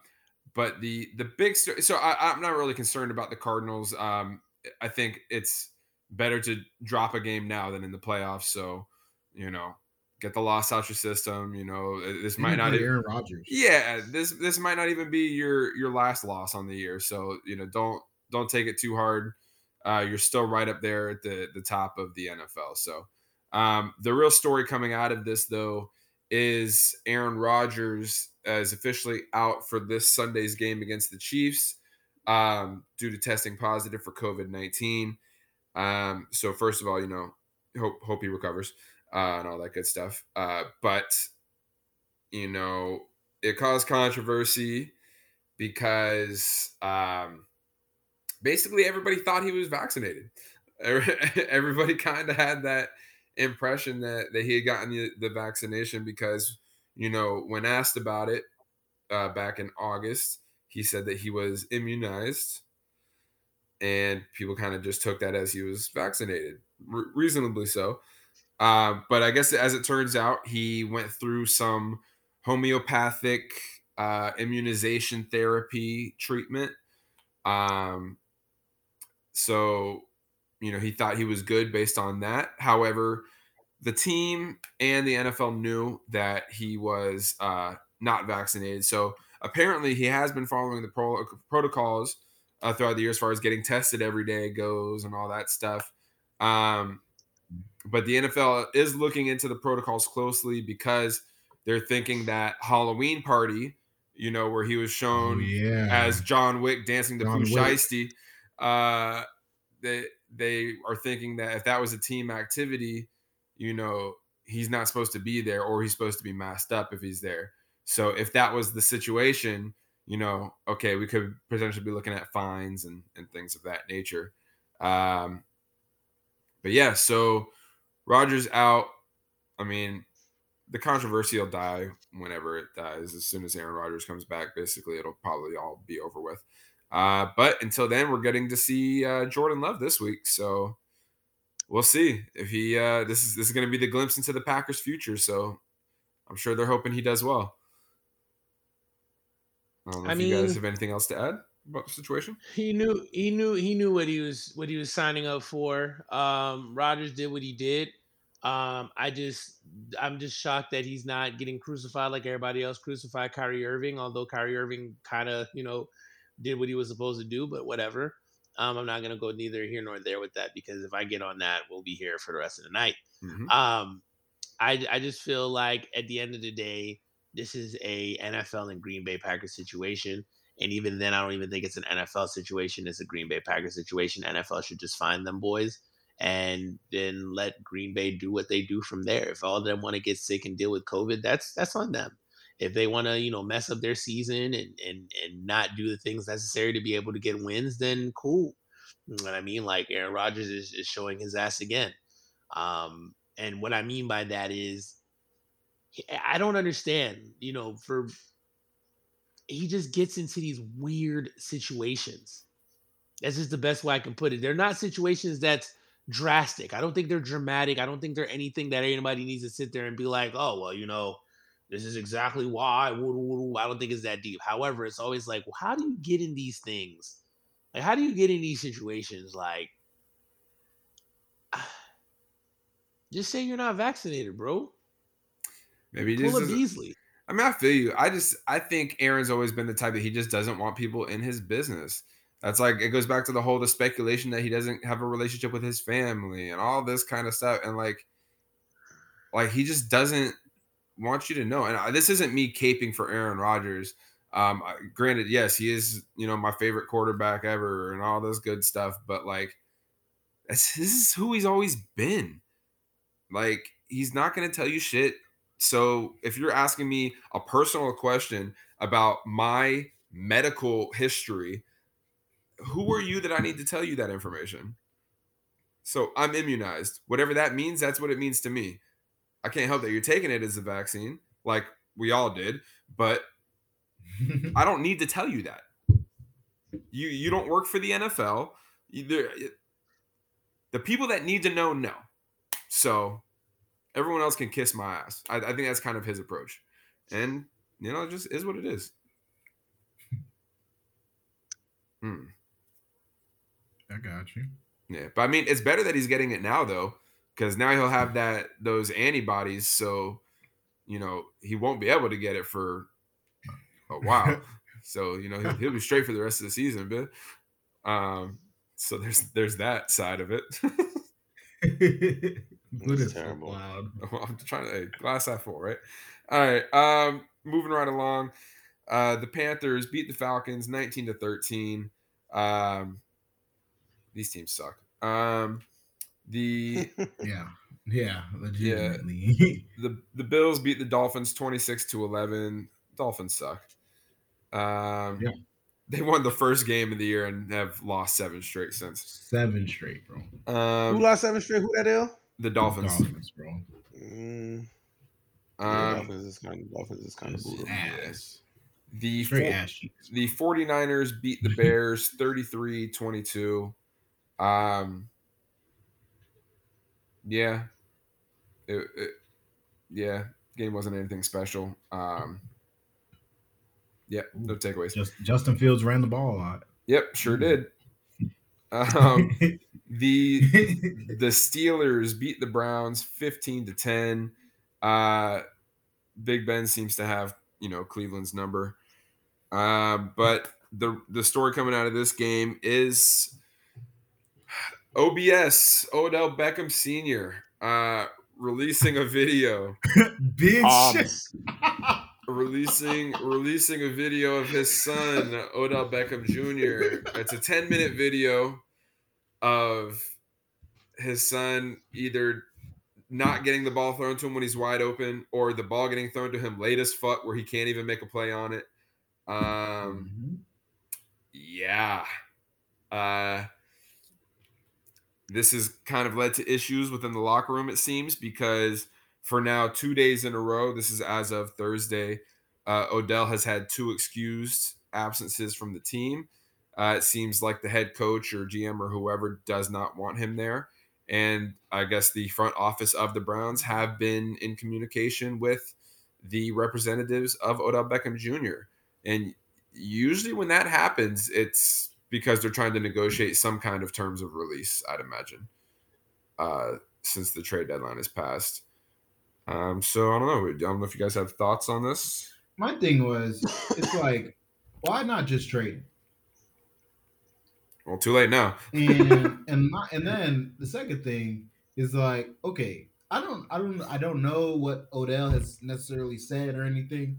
but the the big story. So I, I'm not really concerned about the Cardinals. Um, I think it's better to drop a game now than in the playoffs. So you know, get the loss out your system. You know, this might didn't even- Aaron Rodgers. yeah this this might not even be your your last loss on the year so you know don't don't take it too hard uh you're still right up there at the the top of the nfl so um the real story coming out of this though is aaron Rodgers is officially out for this sunday's game against the chiefs um due to testing positive for covid-19 um so first of all you know hope hope he recovers uh, and all that good stuff uh but you know, it caused controversy because um, basically everybody thought he was vaccinated. Everybody kind of had that impression that, that he had gotten the, the vaccination because, you know, when asked about it uh, back in August, he said that he was immunized. And people kind of just took that as he was vaccinated, re- reasonably so. Uh, but I guess as it turns out, he went through some homeopathic uh, immunization therapy treatment. Um, so, you know, he thought he was good based on that. However, the team and the NFL knew that he was uh, not vaccinated. So apparently, he has been following the pro- protocols uh, throughout the year as far as getting tested every day goes and all that stuff. Um, but the NFL is looking into the protocols closely because they're thinking that Halloween party, you know, where he was Oh, shown yeah. as John Wick dancing to John Pooh Shiesty, uh, they they are thinking that if that was a team activity, you know, he's not supposed to be there or he's supposed to be masked up if he's there. So if that was the situation, you know, okay, we could potentially be looking at fines and and things of that nature. Um, but yeah, so Rodgers out. I mean, the controversy will die whenever it dies. As soon as Aaron Rodgers comes back, basically, it'll probably all be over with. Uh, but until then, we're getting to see uh, Jordan Love this week, so we'll see if he. Uh, this is this is going to be the glimpse into the Packers' future. So I'm sure they're hoping he does well. I don't know I if you guys have anything else to add about the situation. He knew he knew he knew what he was what he was signing up for. Um Rodgers did what he did. Um I just I'm just shocked that he's not getting crucified like everybody else crucified Kyrie Irving, although Kyrie Irving kind of, you know, did what he was supposed to do, but whatever. Um, I'm not gonna go neither here nor there with that because if I get on that, we'll be here for the rest of the night. Mhm. Um, I I just feel like at the end of the day, this is a NFL and Green Bay Packers situation. And even then, I don't even think it's an NFL situation. It's a Green Bay Packers situation. NFL should just find them boys and then let Green Bay do what they do from there. If all of them want to get sick and deal with COVID, that's that's on them. If they want to, you know, mess up their season and and and not do the things necessary to be able to get wins, then cool. You know what I mean? Like Aaron Rodgers is, is showing his ass again. Um, and what I mean by that is I don't understand, you know, for he just gets into these weird situations. That's just the best way I can put it. They're not situations that's drastic. I don't think they're dramatic. I don't think they're anything that anybody needs to sit there and be like, oh, well, you know, this is exactly why. woo, woo, woo." I don't think it's that deep. However, it's always like, well, how do you get in these things? Like, how do you get in these situations? Like, just say you're not vaccinated, bro. Maybe he Pull just Beasley. I mean, I feel you. I just I think Aaron's always been the type that he just doesn't want people in his business. That's like it goes back to the whole the speculation that he doesn't have a relationship with his family and all this kind of stuff. And like, like he just doesn't want you to know. And I, this isn't me caping for Aaron Rodgers. Um, granted, yes, he is you know my favorite quarterback ever and all this good stuff. But like, this, this is who he's always been. Like he's not going to tell you shit. So if you're asking me a personal question about my medical history, who are you that I need to tell you that information? So I'm immunized. Whatever that means, that's what it means to me. I can't help that you're taking it as a vaccine, like we all did, but I don't need to tell you that. You you don't work for the NFL. You, the people that need to know know. So everyone else can kiss my ass. I, I think that's kind of his approach, and you know, it just is what it is. Hmm. I got you. Yeah, but I mean, it's better that he's getting it now though, because now he'll have that those antibodies. So, you know, he won't be able to get it for a while. so you know, he'll, he'll be straight for the rest of the season. But um, so there's there's that side of it. What That's is terrible. loud? I'm trying to hey, glass half full, right? All right. Um, moving right along. Uh, the Panthers beat the Falcons 19 to 13. Um, these teams suck. Um, the Yeah, yeah, legitimately. the the Bills beat the Dolphins 26 to 11. Dolphins suck. Um, Yeah. They won the first game of the year and have lost seven straight since. Seven straight, bro. Who Um, lost seven straight? Who that ill? The Dolphins. Dolphins, bro. Mm, yeah, Um, Dolphins is kind of Dolphins is kind of This brutal. ass. the four- the 49ers beat the Bears 33-22. Um yeah. It, it- yeah, game wasn't anything special. Um yeah, no takeaways. Just Justin Fields ran the ball a lot. Yep, sure did. Um the the Steelers beat the Browns 15 to 10. Uh Big Ben seems to have, you know, Cleveland's number. Um, but the the story coming out of this game is OBS, Odell Beckham Sr. Uh releasing a video, Bitch. Um, releasing releasing a video of his son, Odell Beckham Jr. It's a 10-minute video of his son either not getting the ball thrown to him when he's wide open or the ball getting thrown to him late as fuck where he can't even make a play on it. Um Mhm. yeah. Uh this has kind of led to issues within the locker room, it seems, because for now, two days in a row, this is as of Thursday, uh, Odell has had two excused absences from the team. Uh, it seems like the head coach or GM or whoever does not want him there. And I guess the front office of the Browns have been in communication with the representatives of Odell Beckham Jr. And usually when that happens, it's because they're trying to negotiate some kind of terms of release, I'd imagine, uh, since the trade deadline is passed. Um, so I don't know. I don't know if you guys have thoughts on this. My thing was, it's like, why not just trade? Well, too late now. and and my, and then the second thing is like, okay, I don't I don't I don't know what Odell has necessarily said or anything,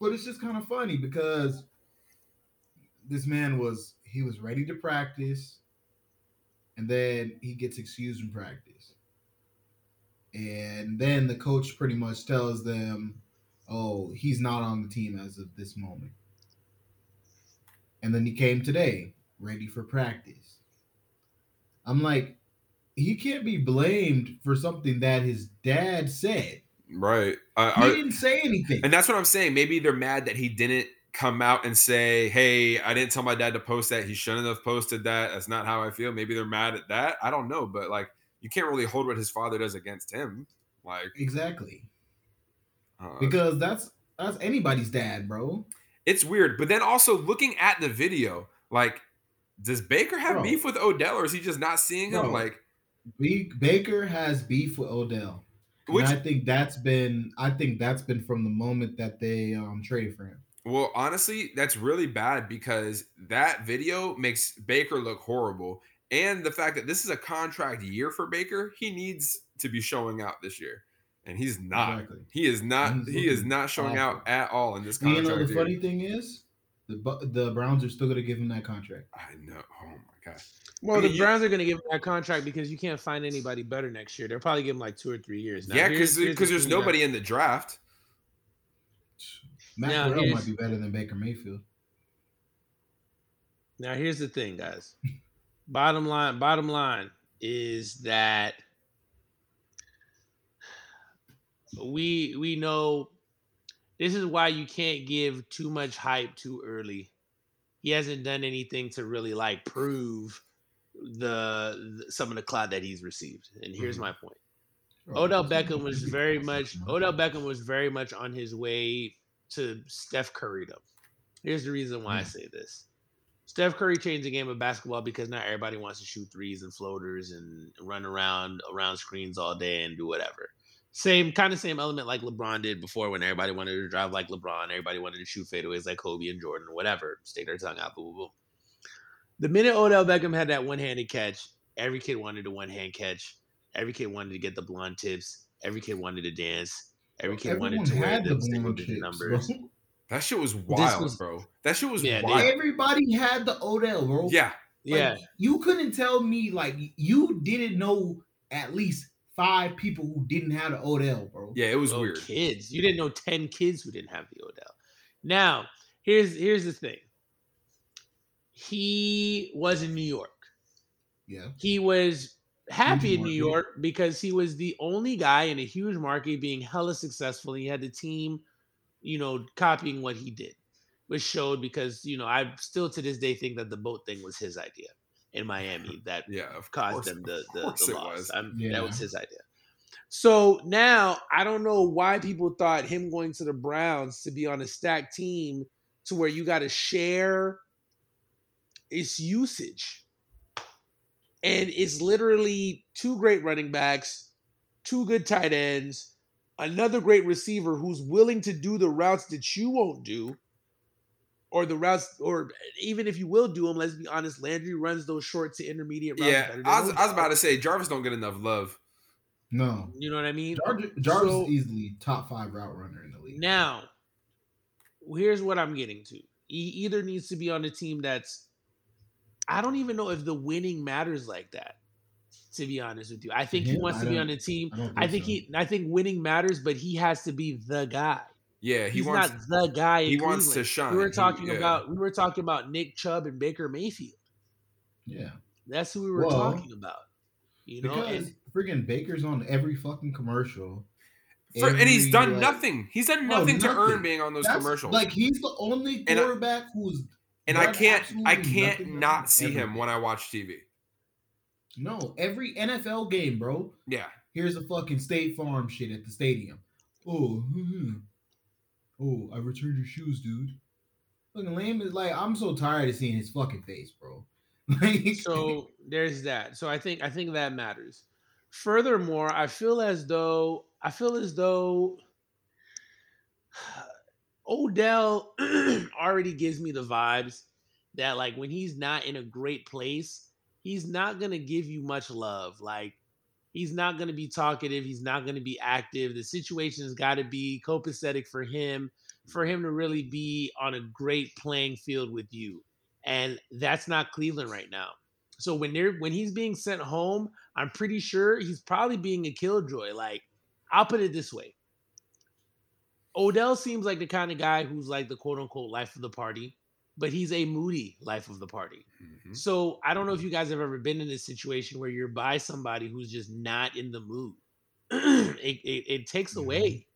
but it's just kind of funny because this man was he was ready to practice, and then he gets excused from practice, and then the coach pretty much tells them, "Oh, he's not on the team as of this moment." And then he came today, ready for practice. I'm like, he can't be blamed for something that his dad said. Right. Uh, He are- didn't say anything. and that's what I'm saying. Maybe they're mad that he didn't come out and say, "Hey, I didn't tell my dad to post that. He shouldn't have posted that. That's not how I feel." Maybe they're mad at that. I don't know, but like, you can't really hold what his father does against him. Like, exactly. uh, Because that's that's anybody's dad, bro. it's weird. But then also looking at the video, like, does Baker have Bro. beef with Odell, or is he just not seeing him? Bro. Like, Baker has beef with Odell. And I think that's been I think that's been from the moment that they um traded for him. Well, honestly, that's really bad because that video makes Baker look horrible. And the fact that this is a contract year for Baker, he needs to be showing out this year. And he's not. Exactly. He is not He's he is not showing awful. out at all in this And you contract. know the year. funny thing is, the the Browns are still gonna give him that contract. I know. Oh my god. Well, I mean, the you- Browns are going to give him that contract because you can't find anybody better next year. They'll probably give him like two or three years. Now, yeah, because the because there's thing, guys. nobody in the draft. Matt Now, Corral might be better than Baker Mayfield. Now here's the thing, guys. bottom line, bottom line is that we we know this is why you can't give too much hype too early. He hasn't done anything to really like prove the, the- some of the cloud that he's received. And here's Mhm. my point. Oh, Odell Beckham was very much Odell Beckham was very much on his way to Steph Curry though. Here's the reason why I say this. Steph Curry changed the game of basketball because now everybody wants to shoot threes and floaters and run around around screens all day and do whatever. Same kind of same element like LeBron did before when everybody wanted to drive like LeBron, everybody wanted to shoot fadeaways like Kobe and Jordan, whatever. Stick their tongue out, boom, boom, boom. The minute Odell Beckham had that one-handed catch, every kid wanted a one-hand catch. Every kid wanted to get the blonde tips. Every kid wanted to dance. Every kid Everyone wanted to wear had the the single blonde digit chips, numbers. bro. That shit was wild, was- bro. That shit was Yeah, they- wild. Everybody had the Odell, bro. yeah. Like, Yeah, You couldn't tell me like you didn't know at least five people who didn't have the Odell, bro. Yeah, it was Oh, weird. Kids, you didn't know ten kids who didn't have the Odell. Now, here's here's the thing. He was in New York. Yeah. He was happy in New market. York because he was the only guy in a huge market being hella successful. He had the team, you know, copying what he did, which showed because you know I still to this day think that the boat thing was his idea in Miami that Yeah, of caused course, them the the, the loss. was. Yeah. That was his idea. So now I don't know why people thought him going to the Browns to be on a stacked team to where you got to share its usage. And it's literally two great running backs, two good tight ends, another great receiver who's willing to do the routes that you won't do, or the routes, or even if you will do them, let's be honest, Landry runs those short to intermediate routes. Yeah, better than I was, I was about to say Jarvis don't get enough love. No. You know what I mean? Jarvis, Jarvis So- is easily top five route runner in the league. Now, here's what I'm getting to. He either needs to be on a team that's I don't even know if the winning matters like that. To be honest with you, I think he wants I to be on a team. I don't I think so. he, I think winning matters, but he has to be the guy. Yeah, he He's wants. not the guy. in he wants to Cleveland. shine. We were He- talking yeah. about we were talking about Nick Chubb and Baker Mayfield. Yeah. That's who we were Well, talking about. You know, Because and freaking Baker's on every fucking commercial. For, and he's done like- nothing. He's done Bro, nothing to earn being on those That's- commercials. Like he's the only And I- quarterback who's and I can't, I can't not see ever. him when I watch TV. no every NFL game, bro. Yeah, Here's a fucking State Farm shit at the stadium. Oh, oh, I returned your shoes, dude. Fucking lame is like I'm so tired of seeing his fucking face, bro. So there's that. So I think I think that matters. Furthermore, I feel as though I feel as though Odell already gives me the vibes that like when he's not in a great place, he's not gonna give you much love. Like he's not gonna be talkative, he's not gonna be active. The situation has got to be copacetic for him, for him to really be on a great playing field with you. And that's not Cleveland right now. So when they're when he's being sent home, I'm pretty sure he's probably being a killjoy. Like, I'll put it this way. Odell seems like the kind of guy who's like the quote unquote life of the party, but he's a moody life of the party. Mhm. So I don't know if you guys have ever been in a situation where you're by somebody who's just not in the mood. it, it, it takes Mhm. away.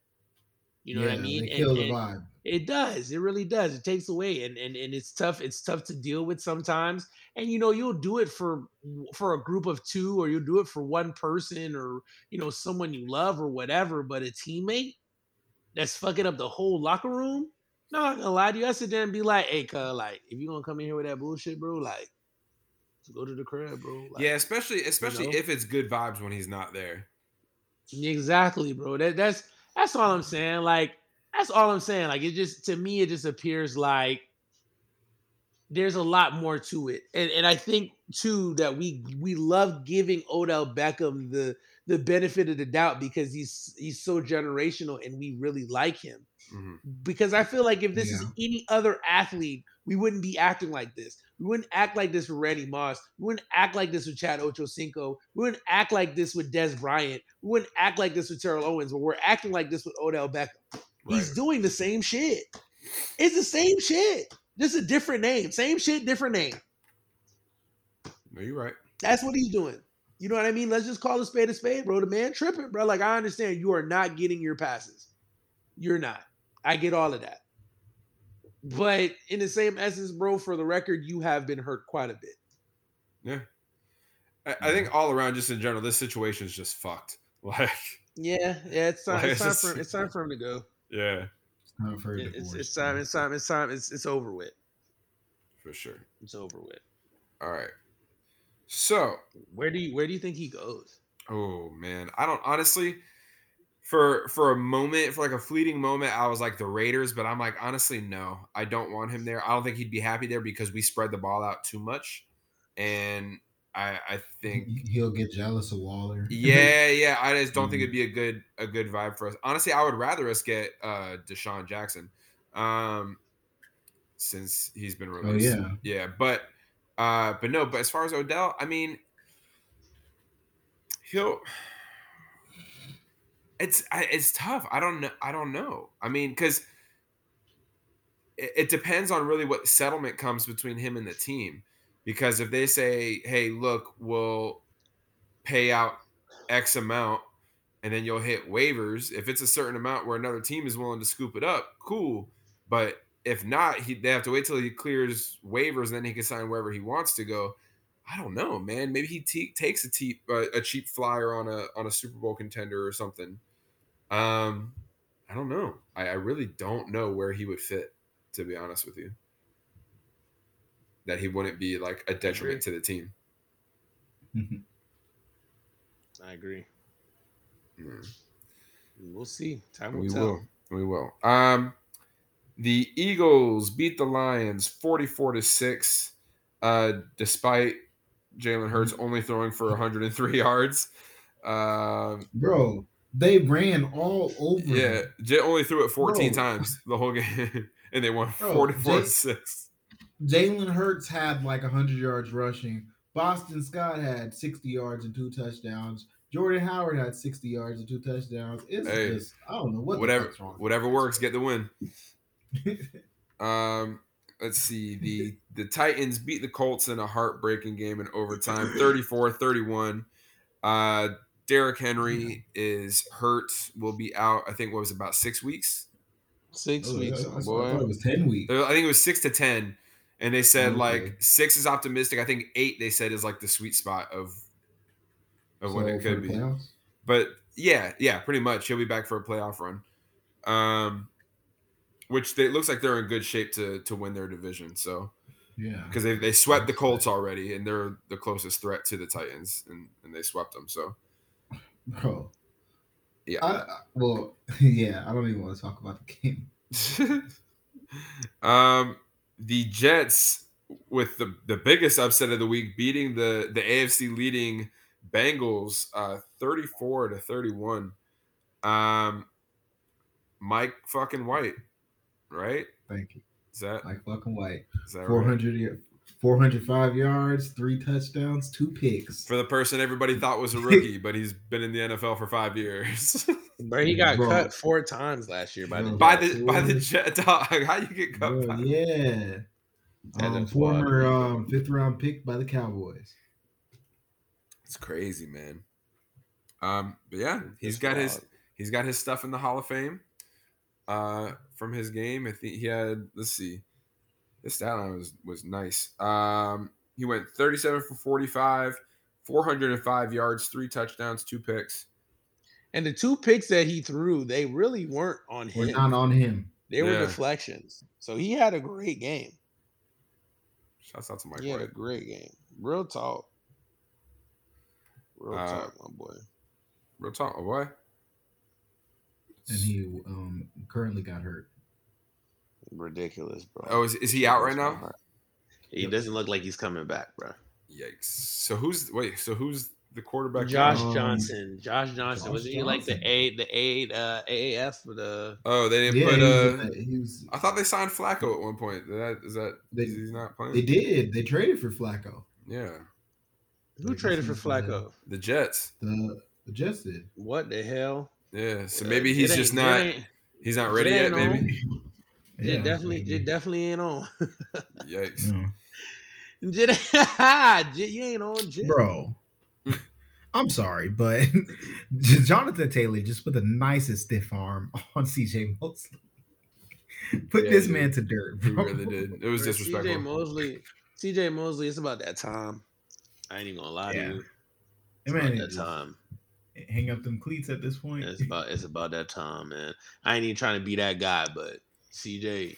You know what I mean? They And- the and- vibe. it does. It really does. It takes away, and and and it's tough. It's tough to deal with sometimes. And you know, you'll do it for for a group of two, or you'll do it for one person, or you know, someone you love, or whatever. But a teammate that's fucking up the whole locker room. No, I'm gonna lie to you. I sit there and be like, "Hey, cuz, like, if you gonna come in here with that bullshit, bro, like, go to the crib, bro." Like, yeah, especially especially know? if it's good vibes when he's not there. Exactly, bro. That that's that's all I'm saying. Like that's all I'm saying. Like it just to me, it just appears like there's a lot more to it. And and I think too that we we love giving Odell Beckham the the benefit of the doubt because he's he's so generational and we really like him. Mhm. Because I feel like if this is any other athlete, we wouldn't be acting like this. We wouldn't act like this with Randy Moss. We wouldn't act like this with Chad Ochocinco. We wouldn't act like this with Dez Bryant. We wouldn't act like this with Terrell Owens, but we're acting like this with Odell Beckham. He's doing the same shit. It's the same shit. Just a different name. Same shit, different name. No, you're right. That's what he's doing. You know what I mean? Let's just call a spade a spade, bro. The man tripping, bro. Like I understand you are not getting your passes. You're not. I get all of that. But in the same essence, bro, for the record, you have been hurt quite a bit. Yeah. I, I mm. think all around, just in general, this situation is just fucked. Like, Yeah, yeah. It's time. Like, It's it's time just- for. It's time for him to go. yeah, It's time for It- It's, divorce, it's time. It's time. It's time. It's it's over with. for sure. It's over with. All right. So, Where do you Where do you think he goes? oh man, I don't honestly. For for a moment, for like a fleeting moment, I was like the Raiders, but I'm like honestly, no, I don't want him there. I don't think he'd be happy there because we spread the ball out too much, and I I think He'll get jealous of Waller. yeah, yeah. I just don't think Mhm. it'd be a good a good vibe for us. Honestly, I would rather us get uh DeSean Jackson. Um since he's been Oh released. yeah. Yeah, but uh but no, but as far as Odell, I mean he'll it's it's tough. I don't know I don't know. I mean cuz it, it depends on really what settlement comes between him and the team because if they say, "Hey, look, we'll pay out X amount and then you'll hit waivers. If it's a certain amount where another team is willing to scoop it up, cool. But if not, he, they have to wait till he clears waivers and then he can sign wherever he wants to go. I don't know, man. Maybe he te- takes a, te- a cheap flyer on a on a Super Bowl contender or something. Um, I don't know. I, I really don't know where he would fit, to be honest with you. That he wouldn't be like a detriment to the team. I agree. Mm. We'll see. Time will We tell. will. We will. Um, the Eagles beat the Lions forty-four to six, uh, despite Jalen Hurts only throwing for 103 yards. Um, Bro, they ran all over. yeah, him. Jay only threw it 14 Bro. times the whole game, and they won Bro, 44 to Jay- six. Jalen Hurts had like 100 yards rushing. Boston Scott had 60 yards and two touchdowns. Jordan Howard had 60 yards and two touchdowns. It's Hey, just, I don't know what whatever, whatever works, get the win. Um, let's see. The the Titans beat the Colts in a heartbreaking game in overtime, 34-31. Uh Derrick Henry is hurt, will be out, I think what was it, about six weeks. Six Oh, weeks, yeah, I, I boy. thought it was 10 weeks. I think it was six to ten. And they said Okay. like six is optimistic. I think eight they said is like the sweet spot of of when it could be. playoffs? But yeah, yeah, pretty much. He'll be back for a playoff run. Um which they, it looks like they're in good shape to to win their division. So Yeah. because they, they swept the Colts already, and they're the closest threat to the Titans, and, and they swept them. So Bro. Yeah. I, I- well, yeah, I don't even want to talk about the game. um, the Jets with the the biggest upset of the week, beating the the AFC leading Bengals, uh, thirty four to thirty one. Um, Mike fucking White, right? Thank you. Is that Like fucking white. is that right? 400, y- 405 yards, three touchdowns, two picks. for the person everybody thought was a rookie, but he's been in the NFL for five years. Bro, he got Bro. cut four times last year by the Bro. by Jets. the by the jet dog. How you get cut? Bro, by yeah. As Um, a former um, fifth round pick by the Cowboys. It's crazy, man. Um, but yeah, he's It's got his he's got his stuff in the Hall of Fame. Uh, from his game, I think he had. Let's see, his stat line was was nice. Um, he went thirty-seven for forty-five, four hundred and five yards, three touchdowns, two picks. And the two picks that he threw, they really weren't on We're him. not on him. They were deflections. So he had a great game. Shouts out to Mike he had a great game. Real talk. Real Uh, talk, my boy. Real talk, oh boy. And he um, currently got hurt. Ridiculous, bro. Oh, is, is he out right now? He doesn't look like he's coming back, bro. Yikes! So who's wait? So who's the quarterback? Josh now? Um, Johnson. Josh Johnson. Josh was he like the Johnson. A the A uh AAF for the Oh, they didn't Yeah, put. he, was, Uh, uh, he was. I thought they signed Flacco at one point. Is that is that They- he's not playing? They did. They traded for Flacco. Yeah, who Like, traded for this uh, Flacco? the Jets. The the Jets did. What the hell? Yeah, so Uh, maybe it he's just not. He's not ready yet. ain't on. Maybe. It definitely it definitely ain't on. Yikes! Yeah. Jit- Jit- you ain't on Jit. bro. I'm sorry, but Jonathan Taylor just put the nicest stiff arm on CJ Mosley. Put Yeah, this man did. to dirt, He really did. It was Bro, disrespectful. CJ Mosley. CJ Mosley, it's about that time. I ain't even gonna lie Yeah. to you. That It's man about that is- time. Hang up them cleats at this point. It's about it's about that time, man. I ain't even trying to be that guy, but CJ,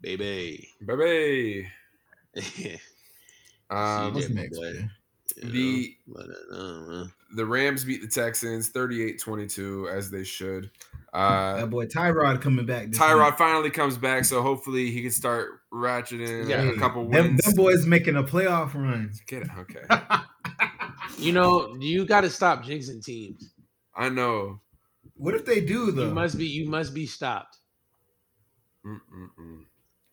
baby. Baby. Um, What's CJ, next, boy. The- know, but, uh, the Rams beat the Texans 38-22 as they should. that Uh, boy Tyrod coming back. Tyrod week. finally comes back, so hopefully he can start ratcheting Yeah. a couple Them, wins. them boys making a playoff run. Get it? Okay. You know, you got to stop jinxing teams. I know. what if they do though? You must be you must be stopped. Mm-mm-mm.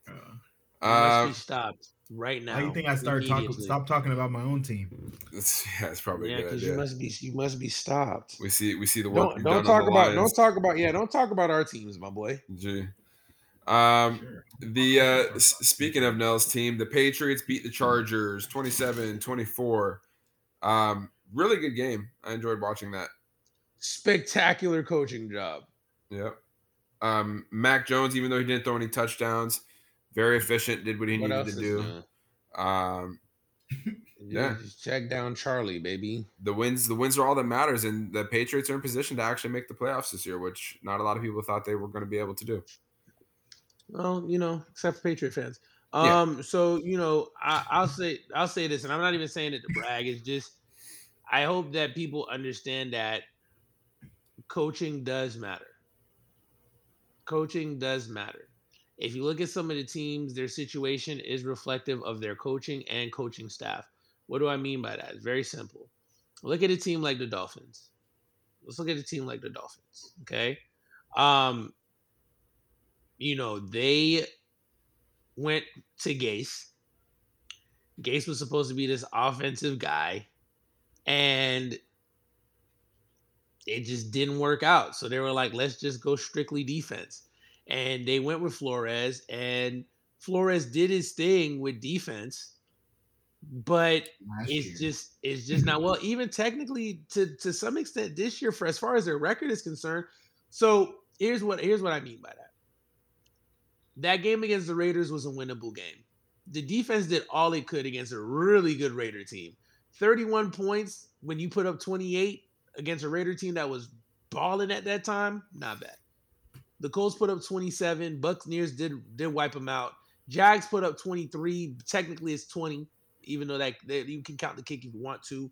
Uh, You must Uh, be stopped right now. How you think I started talking? Stop talking about my own team. it's, yeah, it's probably Yeah, good because you must be you must be stopped. we see we see the work Don't don't talk about Lions. don't talk about yeah don't talk about our teams, my boy. G. Um, Sure. the uh, speaking of Nell's team, the Patriots beat the Chargers 27-24. Um, really good game. I enjoyed watching that. Spectacular coaching job. Yep. Um, Mac Jones, even though he didn't throw any touchdowns, very efficient, did what he What needed to do. Um, Yeah, Yeah. just check down Charlie, baby. the wins, the wins are all that matters, and the Patriots are in position to actually make the playoffs this year, which not a lot of people thought they were going to be able to do. Well, you know, except for Patriot fans. Yeah. Um, so you know, I, I'll say I'll say this, and I'm not even saying it to brag. It's just I hope that people understand that coaching does matter. Coaching does matter. If you look at some of the teams, their situation is reflective of their coaching and coaching staff. What do I mean by that? It's very simple. Look at a team like the Dolphins. Let's look at a team like the Dolphins. Okay. Um, you know, they went to Gase. Gase was supposed to be this offensive guy, and it just didn't work out. So they were like, let's just go strictly defense. And they went with Flores, and Flores did his thing with defense, but Last it's year. just it's just not well even technically to to some extent this year for as far as their record is concerned so here's what here's what i mean by that that game against the raiders was a winnable game the defense did all it could against a really good raider team 31 points when you put up 28 against a raider team that was balling at that time not bad the colts put up 27 buccaneers did did wipe them out jags put up 23 technically it's 20 even though that, that you can count the kick if you want to.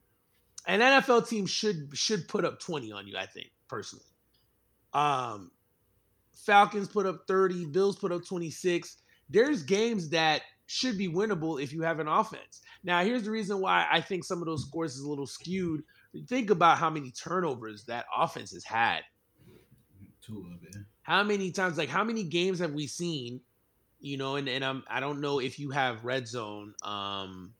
An NFL team should should put up 20 on you, I think, personally. Um Falcons put up 30, Bills put up 26. There's games that should be winnable if you have an offense. Now, here's the reason why I think some of those scores is a little skewed. Think about how many turnovers that offense has had. Two of it. How many times, like how many games have we seen? You know, and and I'm I don't know if you have red zone, um,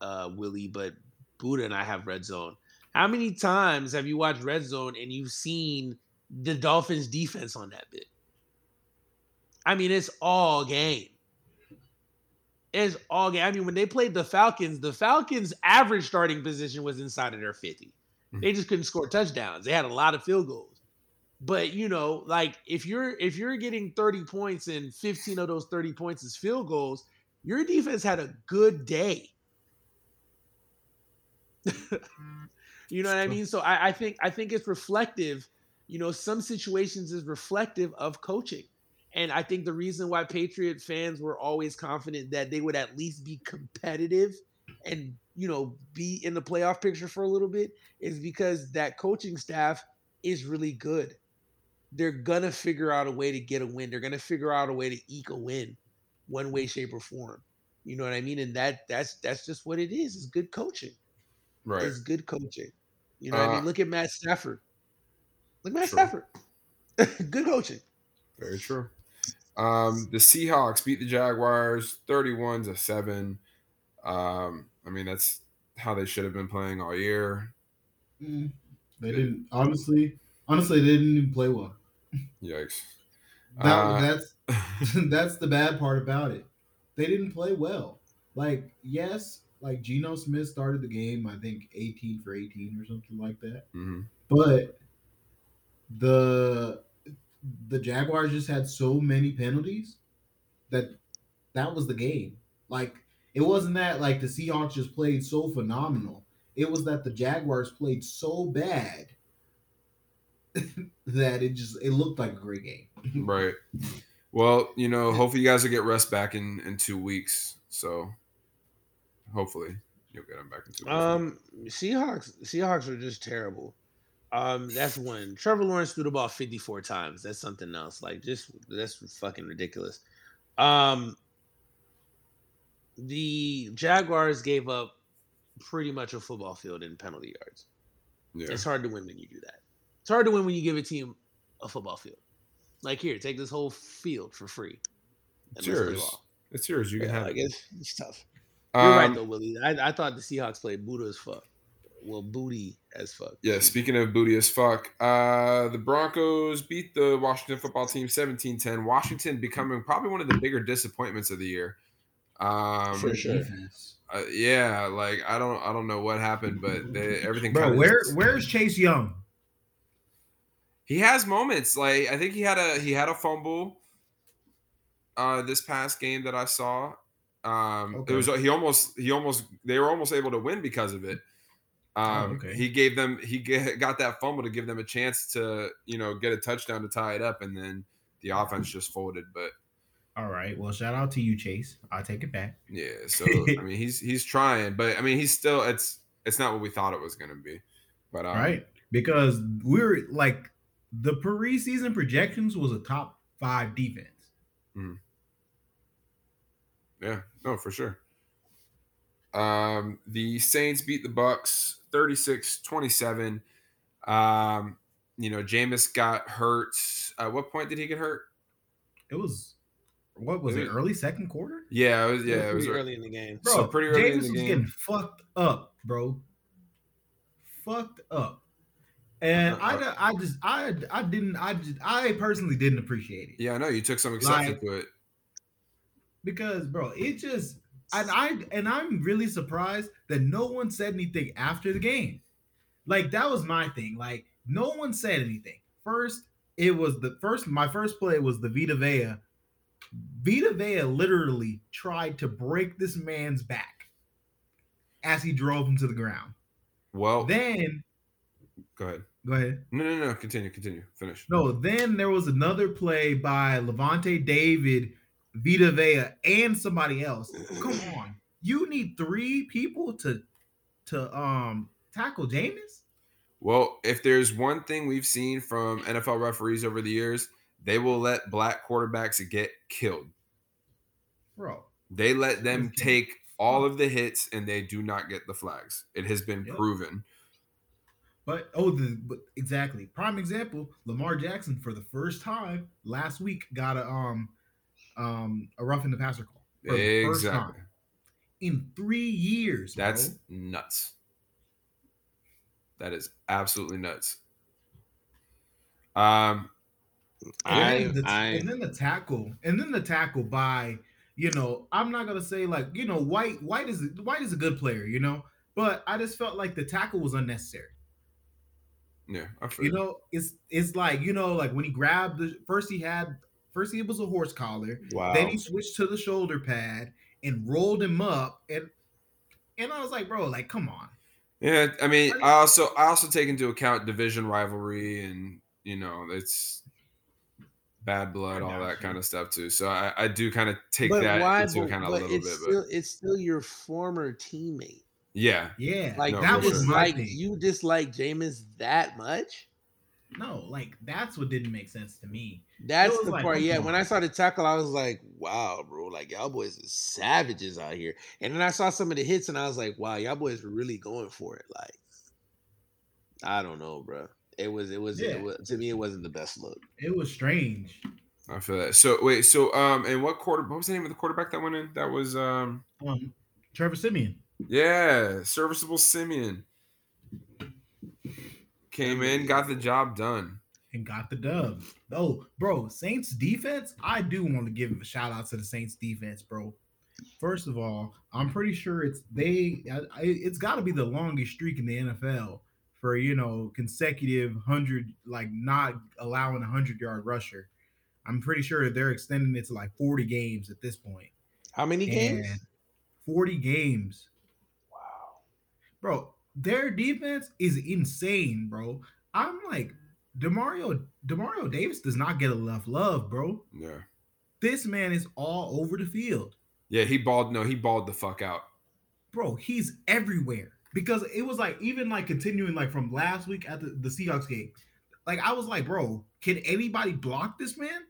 uh, Willie, but Buddha and I have red zone. How many times have you watched red zone and you've seen the Dolphins defense on that bit? I mean, it's all game. It's all game. I mean, when they played the Falcons, the Falcons' average starting position was inside of their 50. Mm-hmm. They just couldn't score touchdowns. They had a lot of field goals. But you know, like if you're if you're getting 30 points and 15 of those 30 points is field goals, your defense had a good day. you know what I mean? So I, I think I think it's reflective. You know, some situations is reflective of coaching. And I think the reason why Patriot fans were always confident that they would at least be competitive and, you know, be in the playoff picture for a little bit is because that coaching staff is really good. They're going to figure out a way to get a win. They're going to figure out a way to eke a win one way shape or form. You know what I mean? And that that's that's just what it is. It's good coaching. Right. It's good coaching. You know what I Uh, mean? Look at Matt Stafford. Look at Matt True. Stafford. good coaching. Very true. Um, the Seahawks beat the Jaguars 31 to 7. Um, I mean, that's how they should have been playing all year. Mm, They didn't honestly. Honestly, they didn't even play well. Yikes. That, Uh, that's that's the bad part about it. They didn't play well. Like, yes, like Geno Smith started the game, I think 18 for 18 or something like that. mhm. But the the Jaguars just had so many penalties that that was the game. Like it wasn't that like the Seahawks just played so phenomenal. It was that the Jaguars played so bad that it just it looked like a great game. Right. Well, you know, hopefully you guys will get rest back in in two weeks. So hopefully you'll get them back in two weeks. Um, Seahawks. Seahawks are just terrible. Um, that's one. Trevor Lawrence threw the ball 54 times. That's something else. Like just that's fucking ridiculous. Um, the Jaguars gave up pretty much a football field in penalty yards. yeah. It's hard to win when you do that. It's hard to win when you give a team a football field. Like here, take this whole field for free. It's yours. It's yours. You can Yeah, have like it. it's, it's tough. You're right Um, though, Willie. I, I thought the Seahawks played Buddha as fuck. Well, booty as fuck. Yeah, speaking of booty as fuck, uh, the Broncos beat the Washington football team 17-10. Washington becoming probably one of the bigger disappointments of the year. Um, For sure. Uh, yeah, like I don't I don't know what happened, but they, everything Bro, kinda where where's Chase Young? he has moments. Like I think he had a he had a fumble uh this past game that I saw. Um Okay. it was he almost he almost they were almost able to win because of it. Um okay. he gave them he ga- got that fumble to give them a chance to, you know, get a touchdown to tie it up and then the offense just folded, but All right. Well, shout out to you, Chase. I'll take it back. yeah, so I mean he's he's trying, but I mean he's still it's it's not what we thought it was going to be. But um, right? Because we're like the preseason projections was a top five defense. Yeah, no, for sure. Um, the Saints beat the Bucks 36-27. Um, you know, Jameis got hurt. At what point did he get hurt? It was what was It it? Early second quarter, Yeah, it was yeah, it was pretty early in the game. bro. So pretty early in Jameis the was getting fucked up, bro. Fucked up. And. I, I just, I, I didn't, I just, I personally didn't appreciate it. Yeah, I know you took some exception Like- to it. because bro it just and i and i'm really surprised that no one said anything after the game like that was my thing like no one said anything first it was the first my first play was the vita vea vita vea literally tried to break this man's back as he drove him to the ground Well, then go ahead. go ahead No, no, no. Continue, continue. Finish. No, then there was another play by Lavonte David, Vita Vea, and somebody else. Come on. You need three people to to um tackle Jameis? Well, if there's one thing we've seen from NFL referees over the years, they will let black quarterbacks get killed. Bro. They let them take all of the hits and they do not get the flags. It has been Yep. proven. But oh, the but exactly prime example. Lamar Jackson for the first time last week got a um um a rough in the passer call for the first Exactly. time in three years. That's bro. nuts. That is absolutely nuts. Um, And then, the, I, and then the tackle, and then the tackle by, you know, I'm not gonna say like, you know, White White is White is a good player, you know, but I just felt like the tackle was unnecessary. yeah, I feel You know, it's it's like you know, like when he grabbed the first he had first he was a horse collar, wow. then he switched to the shoulder pad and rolled him up, and and I was like, bro, like come on, Yeah, I mean, I- I also I also take into account division rivalry and you know it's bad blood, all that kind of stuff too. So I, I do kind of take but that why? into But, account a little it's bit. still But it's still your former teammate. yeah, yeah, Like No, that was sure. like you dislike Jameis that much. No, like that's what didn't make sense to me. That's the like, part. come Yeah, when. I saw the tackle, I was like, "Wow, bro! Like y'all boys is savages out here." And then I saw some of the hits, and I was like, "Wow, y'all boys were really going for it." Like, I don't know, bro. It was, it was, Yeah. it was to me, it wasn't the best look. It was strange. I feel that. So wait, so um, and what quarter? What was the name of the quarterback that went in? That was um, Um, Trevor Siemian. yeah, serviceable Siemian came in, got the job done. and got the dub. Oh, bro, Saints defense. I do want to give a shout out to the Saints defense, bro. First of all, I'm pretty sure it's they. I, I- it's got to be the longest streak in the NFL for you know consecutive hundred, like not allowing a hundred yard rusher. I'm pretty sure they're extending it to like 40 games at this point. How many games? 40 games, Wow. bro. Their defense is insane, bro. I'm like, Demario Demario Davis does not get enough love, bro. Yeah, This man is all over the field, yeah, he balled. No, he balled the fuck out. bro. He's everywhere because it was like even like continuing like from last week at the, the Seahawks game. Like I was like, bro, can anybody block this man?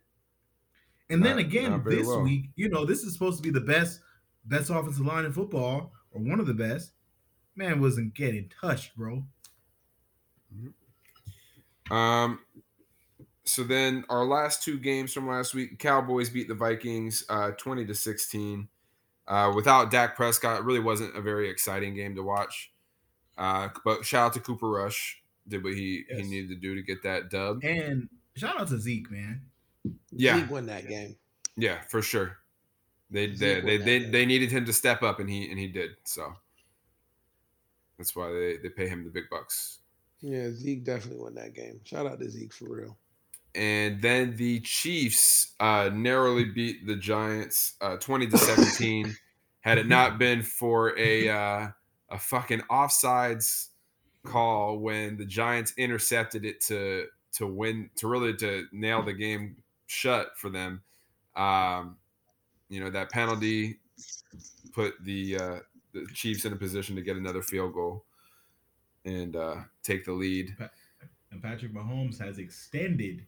And then again, this well. week, you know, this is supposed to be the best, best offensive line in football, or one of the best. Man wasn't getting touched, bro. Um, so then our last two games from last week, Cowboys beat the Vikings uh, 20 to 16. Uh, without Dak Prescott, it really wasn't a very exciting game to watch. Uh, but shout out to Cooper Rush, did what he, he needed to do to get that dub. And shout out to Zeke, man. Yeah. Zeke won that game. Yeah, for sure. They they Zeke they, won they, game. they needed him to step up, and he and he did. So that's why they, they pay him the big bucks. Yeah, Zeke definitely won that game. Shout out to Zeke for real. and then the Chiefs uh, narrowly beat the Giants uh, twenty to seventeen. Had it not been for a uh, a fucking offsides call when the Giants intercepted it to to win to really to nail the game shut for them, um, you know that penalty put the uh, the Chiefs in a position to get another field goal and uh, take the lead. And Patrick Mahomes has extended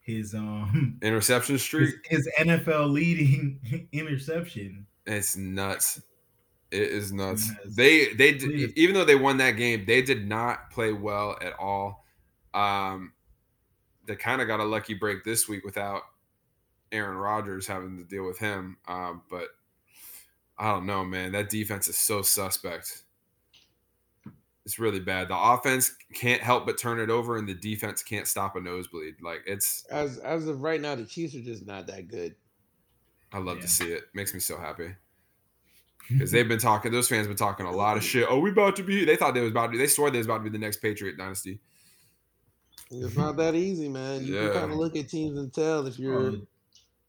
his um Interception his, streak. his NFL leading interception. It's nuts. It is nuts. They they did, even though they won that game, they did not play well at all. Um, they kind of got a lucky break this week without Aaron Rodgers having to deal with him. Um, but I don't know, man. That defense is so suspect. It's really bad. The offense can't help but turn it over, and the defense can't stop a nosebleed. Like it's, As as of right now, the Chiefs are just not that good. I love Yeah. to see it. Makes me so happy. because they've been talking. Those fans been talking a lot of shit. Oh, we about to be. They thought they was about to. be They swore they was about to be the next Patriot dynasty. It's not that easy, man. You Yeah. can kind of look at teams and tell if you're, Bro,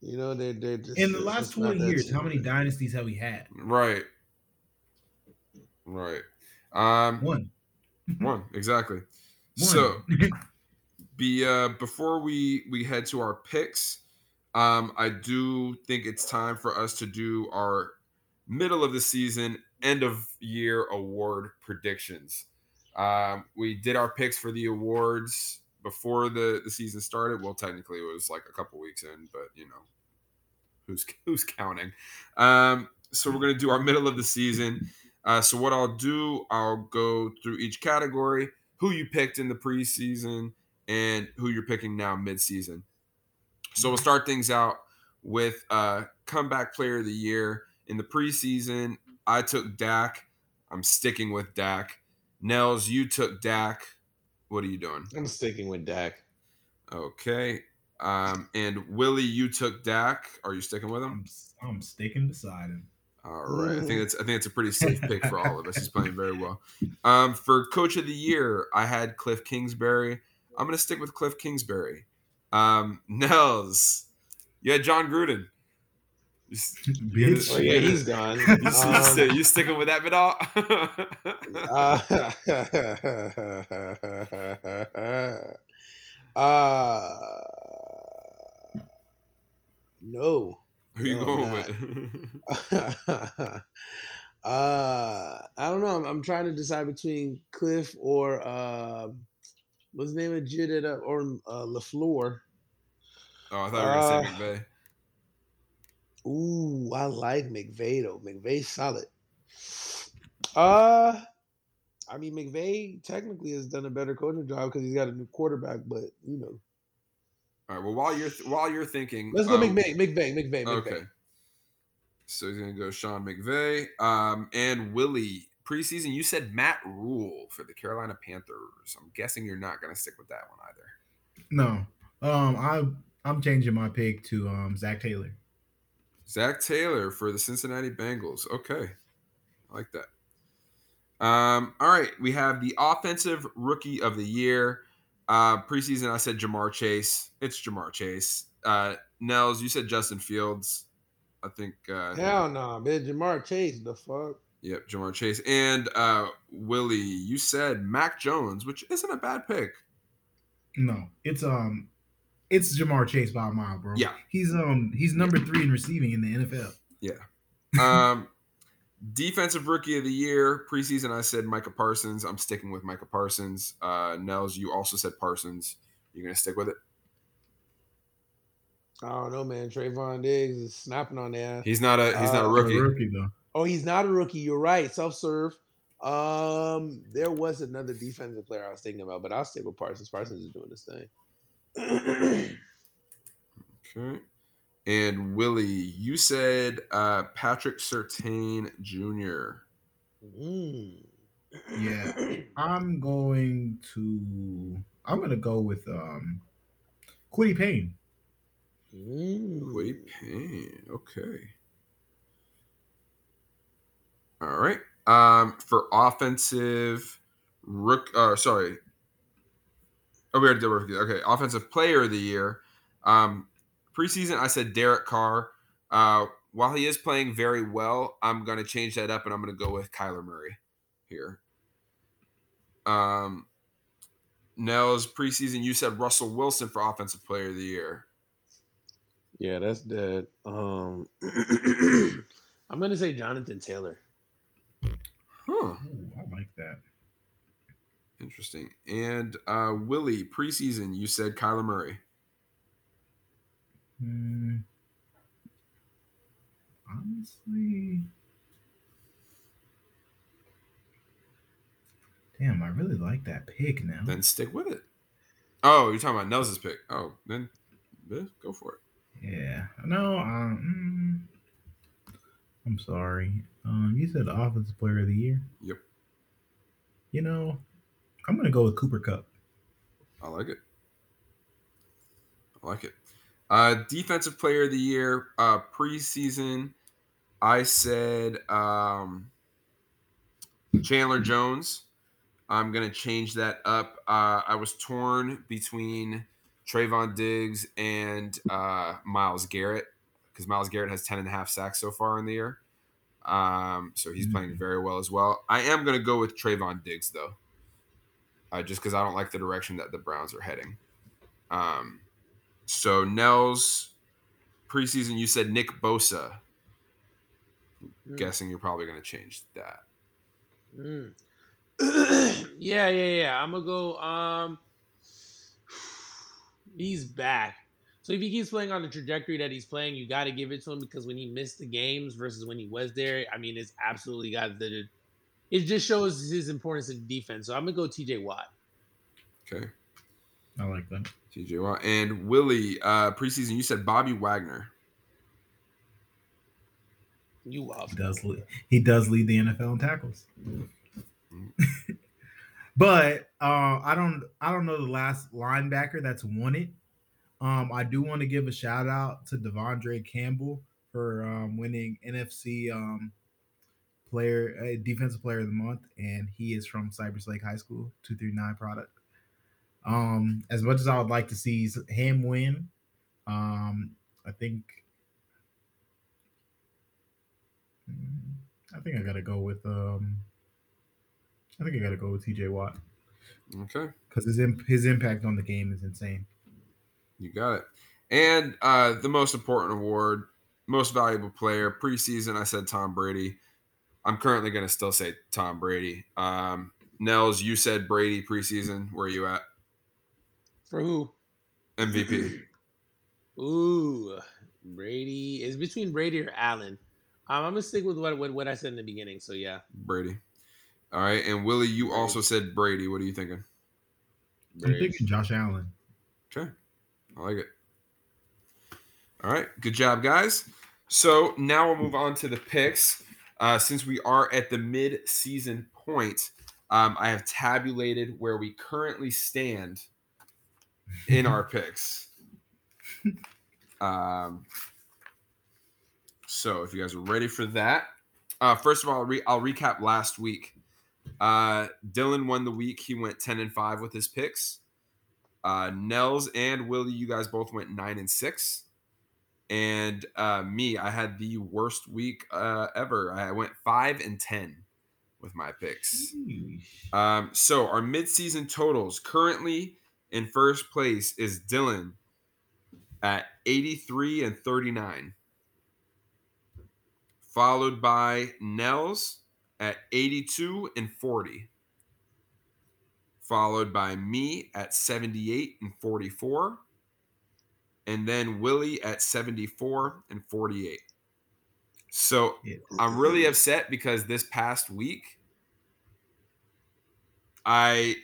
you know, they're they're just in the last 20 that years, how many dynasties have we had? Right. Right. Um. One. One exactly. One. So be uh before we we head to our picks um i do think it's time for us to do our middle of the season end of year award predictions um we did our picks for the awards before the the season started well technically it was like a couple weeks in but you know who's who's counting um so we're gonna do our middle of the season. Uh, so what I'll do, I'll go through each category, who you picked in the preseason, and who you're picking now mid-season. So we'll start things out with uh, comeback player of the year in the preseason. I took Dak. I'm sticking with Dak. Nels, you took Dak. What are you doing? I'm sticking with Dak. Okay. Um, and Willie, you took Dak. Are you sticking with him? I'm, I'm sticking beside him. All right. I think it's I think it's a pretty safe pick for all of us. He's playing very well. Um, for coach of the year, I had Cliff Kingsbury. I'm gonna stick with Cliff Kingsbury. Um, Nels, you had Jon Gruden. You, s- you Bitch. Oh yeah, he's gone. you, Um, you sticking with that Vidal? uh, uh, no. Who you No, going with? uh, I don't know. I'm, I'm trying to decide between Cliff or uh, what's the name of Jid or uh, LaFleur. oh, I thought you were gonna say Uh, McVay. Ooh, I like McVay though. McVay's solid. Uh, I mean McVay technically has done a better coaching job because he's got a new quarterback, but you know, All right. Well, while you're while you're thinking, let's go um, McVay, McVay, McVay, McVay. Okay. So he's gonna go Sean McVay. Um, and Willie, preseason, you said Matt Rhule for the Carolina Panthers. I'm guessing you're not gonna stick with that one either. No. Um, I I'm changing my pick to um Zac Taylor. Zac Taylor for the Cincinnati Bengals. Okay. I like that. Um, all right, we have the offensive rookie of the year. Uh, preseason, I said Ja'Marr Chase. It's Ja'Marr Chase. Uh, Nels, you said Justin Fields. I think. Uh, Hell no, man. Ja'Marr Chase, the fuck. Yep, Ja'Marr Chase. And uh, Willie, you said Mac Jones, which isn't a bad pick. No, it's um, it's Ja'Marr Chase by a mile, bro. Yeah. he's um he's number three in receiving in the NFL. Yeah. Um, defensive rookie of the year preseason. I said Micah Parsons. I'm sticking with Micah Parsons. Uh, Nels, you also said Parsons. You're gonna stick with it. I don't know, man. Trevon Diggs is snapping on there. He's not a he's not a Uh, rookie. rookie though. Oh, he's not a rookie. You're right. Self serve. Um, there was another defensive player I was thinking about, but I'll stick with Parsons. Parsons is doing this thing. Okay. And Willie, you said uh, Patrick Surtain Jr. Mm. Yeah. I'm going to I'm gonna go with um Quiddy Payne. Mm. Wait, Payne. Okay. All right. Um, for offensive rook, uh, sorry. Oh, we already did rookie. Okay, offensive player of the year. Um, preseason, I said Derek Carr. Uh, while he is playing very well, I'm going to change that up and I'm going to go with Kyler Murray here. Um, Nels preseason, you said Russell Wilson for offensive player of the year. Yeah, that's dead. Um, I'm gonna say Jonathan Taylor. Huh. Ooh, I like that. Interesting. And uh, Willie, preseason, you said Kyler Murray. Hmm. honestly, damn, I really like that pick now. Then stick with it. Oh, you're talking about Nels's pick. Oh, then go for it. Yeah, no, um, mm, I'm sorry. Um, you said offensive player of the year. Yep. You know, I'm gonna go with Cooper Kupp. I like it. I like it. Uh, defensive player of the year, uh, preseason, I said um, Chandler Jones. I'm gonna change that up. Uh, I was torn between Trevon Diggs and uh, Myles Garrett because Myles Garrett has 10 and a half sacks so far in the year. Um, so he's playing very well as well. I am gonna go with Trevon Diggs though, uh, just because I don't like the direction that the Browns are heading. Um, so Nels preseason, you said Nick Bosa. Mm. Guessing you're probably going to change that. Mm. yeah, yeah, yeah. I'm gonna go. Um, he's back, So if he keeps playing on the trajectory that he's playing, you got to give it to him because when he missed the games versus when he was there, I mean, it's absolutely got the. It just shows his importance in defense. So I'm gonna go T.J. Watt. Okay, I like that. TJ Watt and Willie. Uh, preseason, you said Bobby Wagner. You off? He does lead, he does lead the NFL in tackles. but uh, I don't I don't know the last linebacker that's won it. Um, I do want to give a shout out to De'Vondre Campbell for um, winning NFC um, player uh, defensive player of the month, and he is from Cypress Lake High School, two three nine product. Um, as much as I would like to see him win, um, I think mm, I think I gotta go with um, I think I gotta go with TJ Watt Okay, because his imp- his impact on the game is insane. you got it. And uh, the most important award, most valuable player preseason. I said Tom Brady. I'm currently going to still say Tom Brady. Um, Nels, you said Brady preseason. Where are you at? For who? MVP. Ooh, Brady is between Brady or Allen. Um, I'm gonna stick with what, what what I said in the beginning. So yeah, Brady. All right, and Willie, you also said Brady. What are you thinking? I'm thinking Josh Allen. Okay, I like it. All right, good job, guys. So now we'll move on to the picks. Uh, since we are at the mid-season point, um, I have tabulated where we currently stand in our picks. Um, so if you guys are ready for that, uh, first of all, I'll, re- I'll recap last week. Uh, Dylan won the week. He went ten and five with his picks. Uh, Nels and Willie, you guys both went nine and six. And uh, me, I had the worst week uh, ever. I went five and ten with my picks. Um, so our midseason totals currently in first place is Dylan at 83 and 39. Followed by Nels at 82 and 40. Followed by me at 78 and 44. And then Willie at 74 and 48. So. I'm really upset because this past week I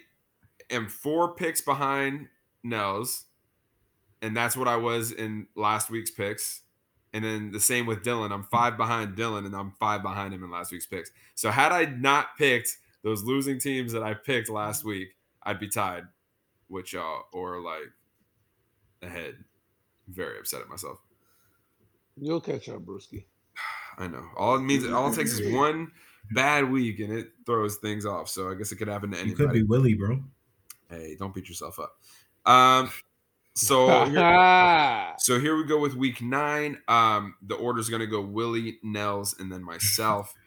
am four picks behind Nels, and that's what I was in last week's picks. And then the same with Dylan. I'm five behind Dylan, and I'm five behind him in last week's picks. So had I not picked those losing teams that I picked last week, I'd be tied with y'all or like ahead. Very upset at myself. You'll catch up, Brewski. I know. All it means, all it takes is one bad week, and it throws things off. So I guess it could happen to anybody. You could be Willie, bro. Hey, don't beat yourself up. Um, so here, Ah, so here we go with week nine. Um, the order's gonna go Willie, Nels, and then myself.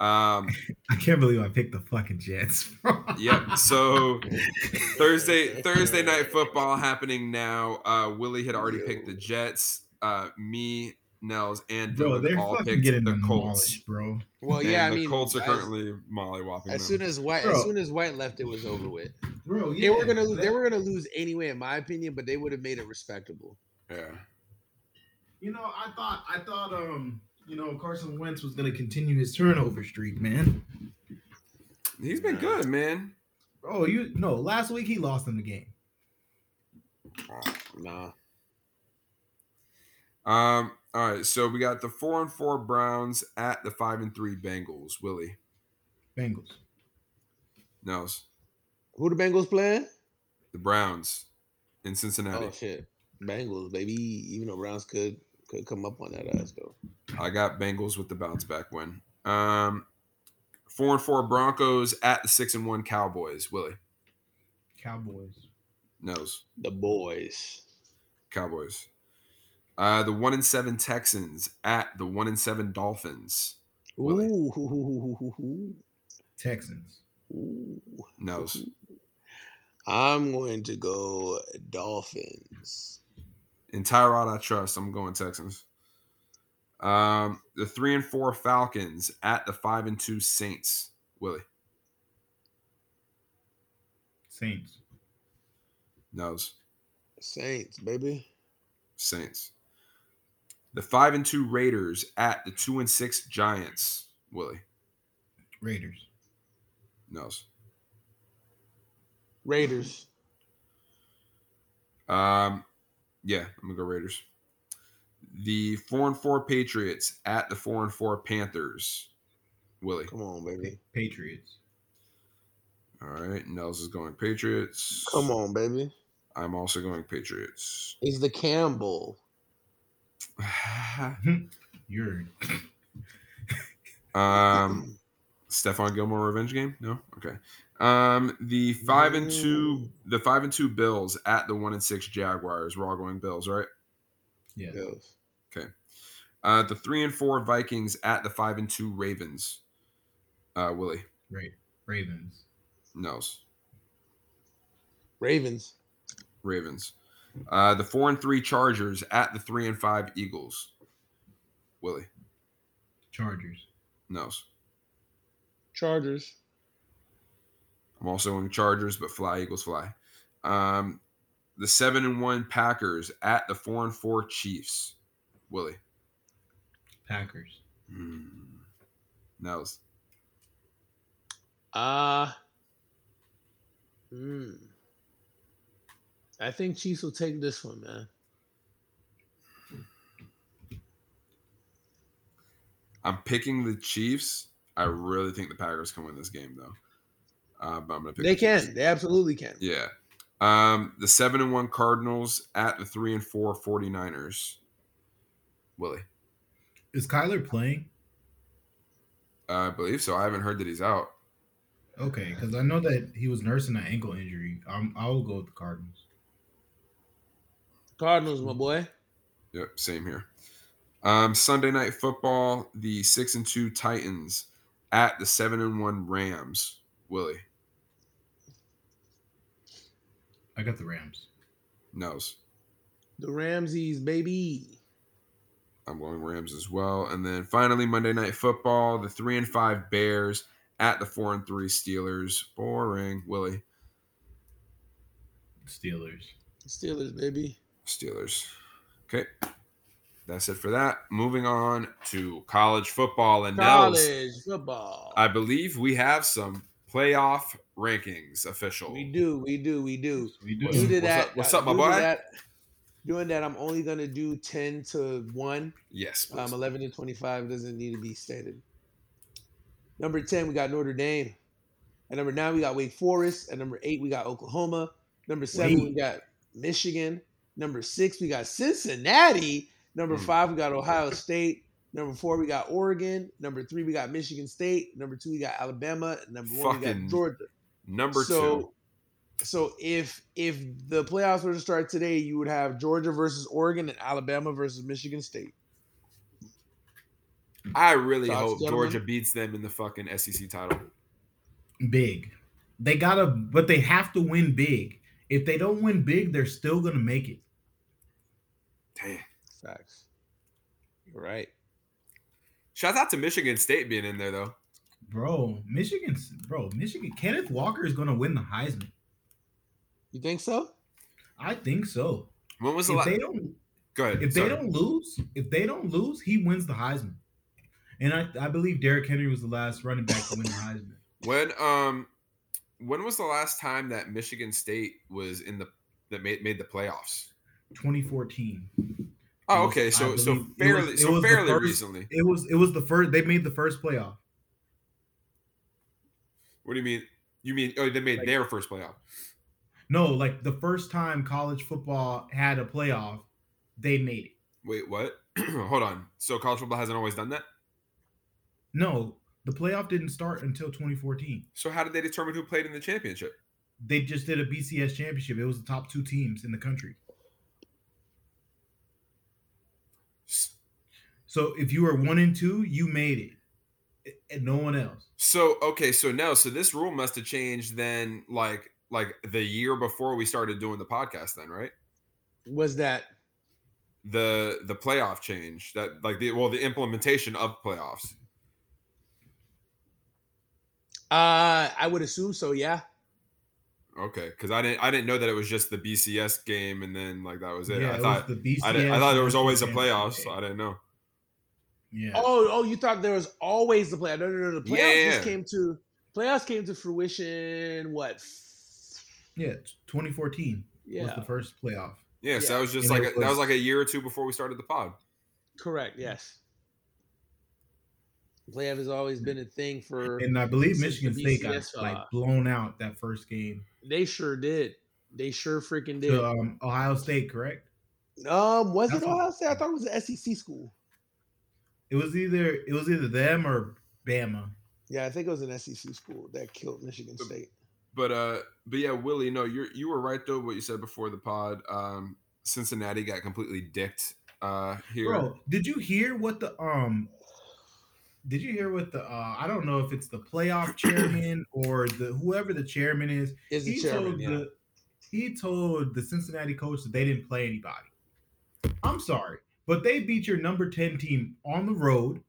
Um, I can't believe I picked the fucking Jets. yep. So Thursday, Thursday night football happening now. Uh, Willie had already picked the Jets. Uh, me, Nels, and bro, they're all fucking picked getting the the Colts. bro. well, And yeah. I the mean, Colts are as- currently mollywopping. As them. soon as White, Bro. as soon as White left, it was over with. Bro, they were gonna, that- they were gonna lose anyway, in my opinion. But they would have made it respectable. yeah. You know, I thought, I thought, um, you know, Carson Wentz was gonna continue his turnover streak, man. He's been good, man. Oh, you no, last week he lost in the game. Nah, Um, all right, so we got the four and four Browns at the five and three Bengals. Willie, Bengals. Nels, who the Bengals playing? the Browns in Cincinnati. Oh shit, Bengals, baby. Even though Browns could could come up on that ass though. I got Bengals with the bounce back win. Um, four and four Broncos at the six and one Cowboys. Willie, Cowboys. Nels, The boys. Cowboys. Uh, the one and seven Texans at the one and seven Dolphins. Willie. Ooh, Texans. ooh. Nels, I'm going to go Dolphins. In Tyrod, I trust. I'm going Texans. Um, the three and four Falcons at the five and two Saints. Willie Saints. knows. Saints, baby. Saints. The five and two Raiders at the two and six Giants. Willie Raiders. knows. Raiders. Um, yeah, I'm gonna go Raiders. The four and four Patriots at the four and four Panthers. Willie. Come on, baby. Patriots. All right, Nels is going Patriots. Come on, baby. I'm also going Patriots. Is the Campbell. You're um, Stephon Gilmore revenge game? No, okay. Um, the five and two, the five and two Bills at the one and six Jaguars. We're all going Bills, right? yeah. Bills. Uh, the three and four Vikings at the five and two Ravens. Uh, Willie Right. Ravens. knows Ravens. Ravens. Uh, the four and three Chargers at the three and five Eagles. Willie Chargers. knows. Chargers. I'm also going Chargers, but fly Eagles fly. Um, the seven and one Packers at the four and four Chiefs. Willie Packers. mm. knows. Uh hmm. I think Chiefs will take this one, man. I'm picking the Chiefs. I really think the Packers can win this game, though. Uh, but I'm gonna pick. They the Chiefs. can. They absolutely can. Yeah. Um, the seven and one Cardinals at the three and four 49ers. Willie, Is Kyler playing? I believe so. I haven't heard that he's out. Okay, because I know that he was nursing an ankle injury. Um, I will go with the Cardinals. Cardinals, my boy. Yep, same here. Um, Sunday night football, the six and two Titans at the seven and one Rams. Willie I got the Rams. knows. The Ramses, baby. I'm going Rams as well. And then finally, Monday night football, the three and five Bears at the four and three Steelers. Boring. Willie Steelers. Steelers, baby. Steelers. Okay. That's it for that. Moving on to college football and Nels. College football. I believe we have some playoff rankings official. we do, we do, we do. We What's- Due to what's that, up- what's uh, up, my due to boy? That, doing that, I'm only gonna do 10 to 1. Yes. please. Um, 11 to 25 doesn't need to be stated. Number 10, we got Notre Dame. At number 9, we got Wake Forest. At number 8, we got Oklahoma. Number 7, we got Michigan. Number 6, we got Cincinnati. Number Hmm. 5, we got Ohio State. Number 4, we got Oregon. Number 3, we got Michigan State. Number 2, we got Alabama. Number 1, we got Georgia. Number so, two. So if if the playoffs were to start today, you would have Georgia versus Oregon and Alabama versus Michigan State. I really Thoughts, hope gentlemen? Georgia beats them in the fucking SEC title. Big. They gotta, but they have to win big. If they don't win big, they're still gonna make it. Damn. Facts. You're right. Shout out to Michigan State being in there though. Bro, Michigan's bro, Michigan. Kenneth Walker is gonna win the Heisman. You think so? I think so. When was the If last? they don't, Go ahead. if sorry. they don't lose, if they don't lose, he wins the Heisman. And I, I believe Derrick Henry was the last running back to win the Heisman. When um, when was the last time that Michigan State was in the that made made the playoffs? 2014. Oh, was- okay. So so fairly was- so fairly first- recently. It was it was the first. They made the first playoff. What do you mean? You mean oh they made Like- their first playoff? No, like the first time college football had a playoff, they made it. Wait, what? Hold on. So college football hasn't always done that. No, the playoff didn't start until 2014. So how did they determine who played in the championship? They just did a BCS championship. It was the top two teams in the country. So if you were one and two, you made it, and no one else. So okay, so no, so this rule must have changed then, like like the year before we started doing the podcast, then right? Was that The the playoff change that like the well the implementation of playoffs. uh I would assume so, yeah. Okay, because I didn't I didn't know that it was just the BCS game and then like that was it. Yeah, I it was thought the BCS. I, didn't, I thought there was always a San playoffs. So I didn't know. Yeah. Oh, oh, you thought there was always the play? No, no, no. The playoffs Yeah. just came to playoffs came to fruition. What? Yeah, 2014 was Yeah, the first playoff. Yeah, so that was just And like it a, that was was- like a year or two before we started the pod. correct. Yes. Playoff has always been a thing for. And I believe Since Michigan State got BCS like blown out that first game They sure did. They sure freaking did. to um, Ohio State, correct? Um, was it That's what- Ohio State? I thought it was an SEC school. It was either it was either them or Bama. Yeah, I think it was an SEC school that killed Michigan State. But uh, but yeah, Willie, no, you you were right though. What you said before the pod. Um, Cincinnati got completely dicked uh here. Bro, did you hear what the um did you hear what the uh I don't know if it's the playoff chairman or the whoever the chairman is. Is the He chairman? told Yeah. the he told the Cincinnati coach that they didn't play anybody. I'm sorry, but they beat your number 10 team on the road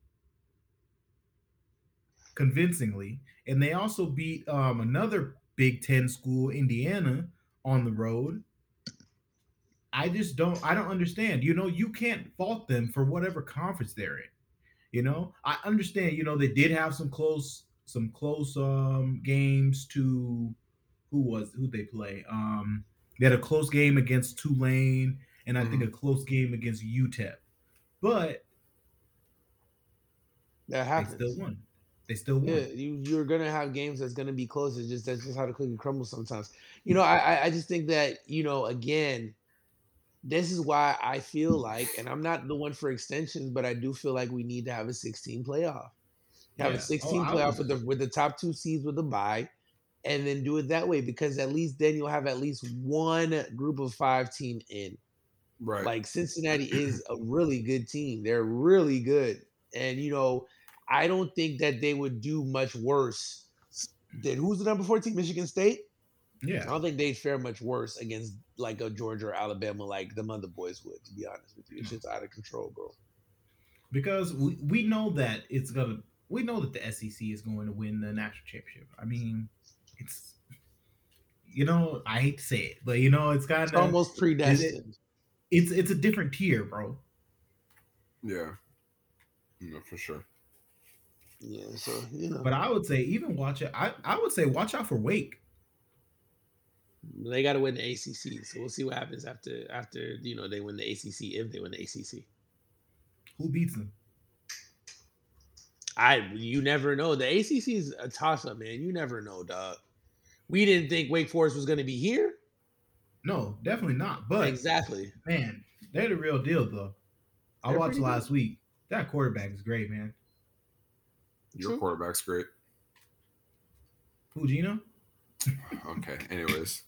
convincingly, and they also beat um another Big 10 school, Indiana, on the road. I just don't I don't understand. You know, you can't fault them for whatever conference they're in. You know, I understand, you know, they did have some close some close um games to who was who they play. Um they had a close game against Tulane and I think a close game against UTEP. But That they happens. still won. They still won. Yeah, you you're gonna have games that's gonna be close. It's just that's just how the cookie crumbles sometimes. You know, I I- I just think that you know again, this is why I feel like, and I'm not the one for extensions, but I do feel like we need to have a 16 playoff. Have Yeah. a 16 Oh, playoff with the with the top two seeds with a bye, and then do it that way because at least then you'll have at least one group of five team in. right. Like Cincinnati is a really good team. They're really good. And you know, I don't think that they would do much worse than who's the number 14? Michigan State? I don't think they'd fare much worse against like a Georgia or Alabama like the other boys would, to be honest with you. It's just out of control, bro. Because we, we know that it's gonna we know that the SEC is going to win the national championship. I mean, it's you know, I hate to say it, but you know, it's kind It's of almost predestined. it's it's a different tier, bro. yeah. No, for sure. Yeah, so you know But I would say even watch it. I, I would say watch out for Wake. They gotta win the ACC. So we'll see what happens after after you know they win the ACC if they win the ACC. Who beats them? I you never know. The ACC is a toss up, man. You never know, dog. We didn't think Wake Forest was going to be here. No, definitely not. But exactly. man, they're the real deal, though. I They're watched pretty good. last week. That quarterback is great, man. Your True. quarterback's great. Who Gino? Okay. Anyways,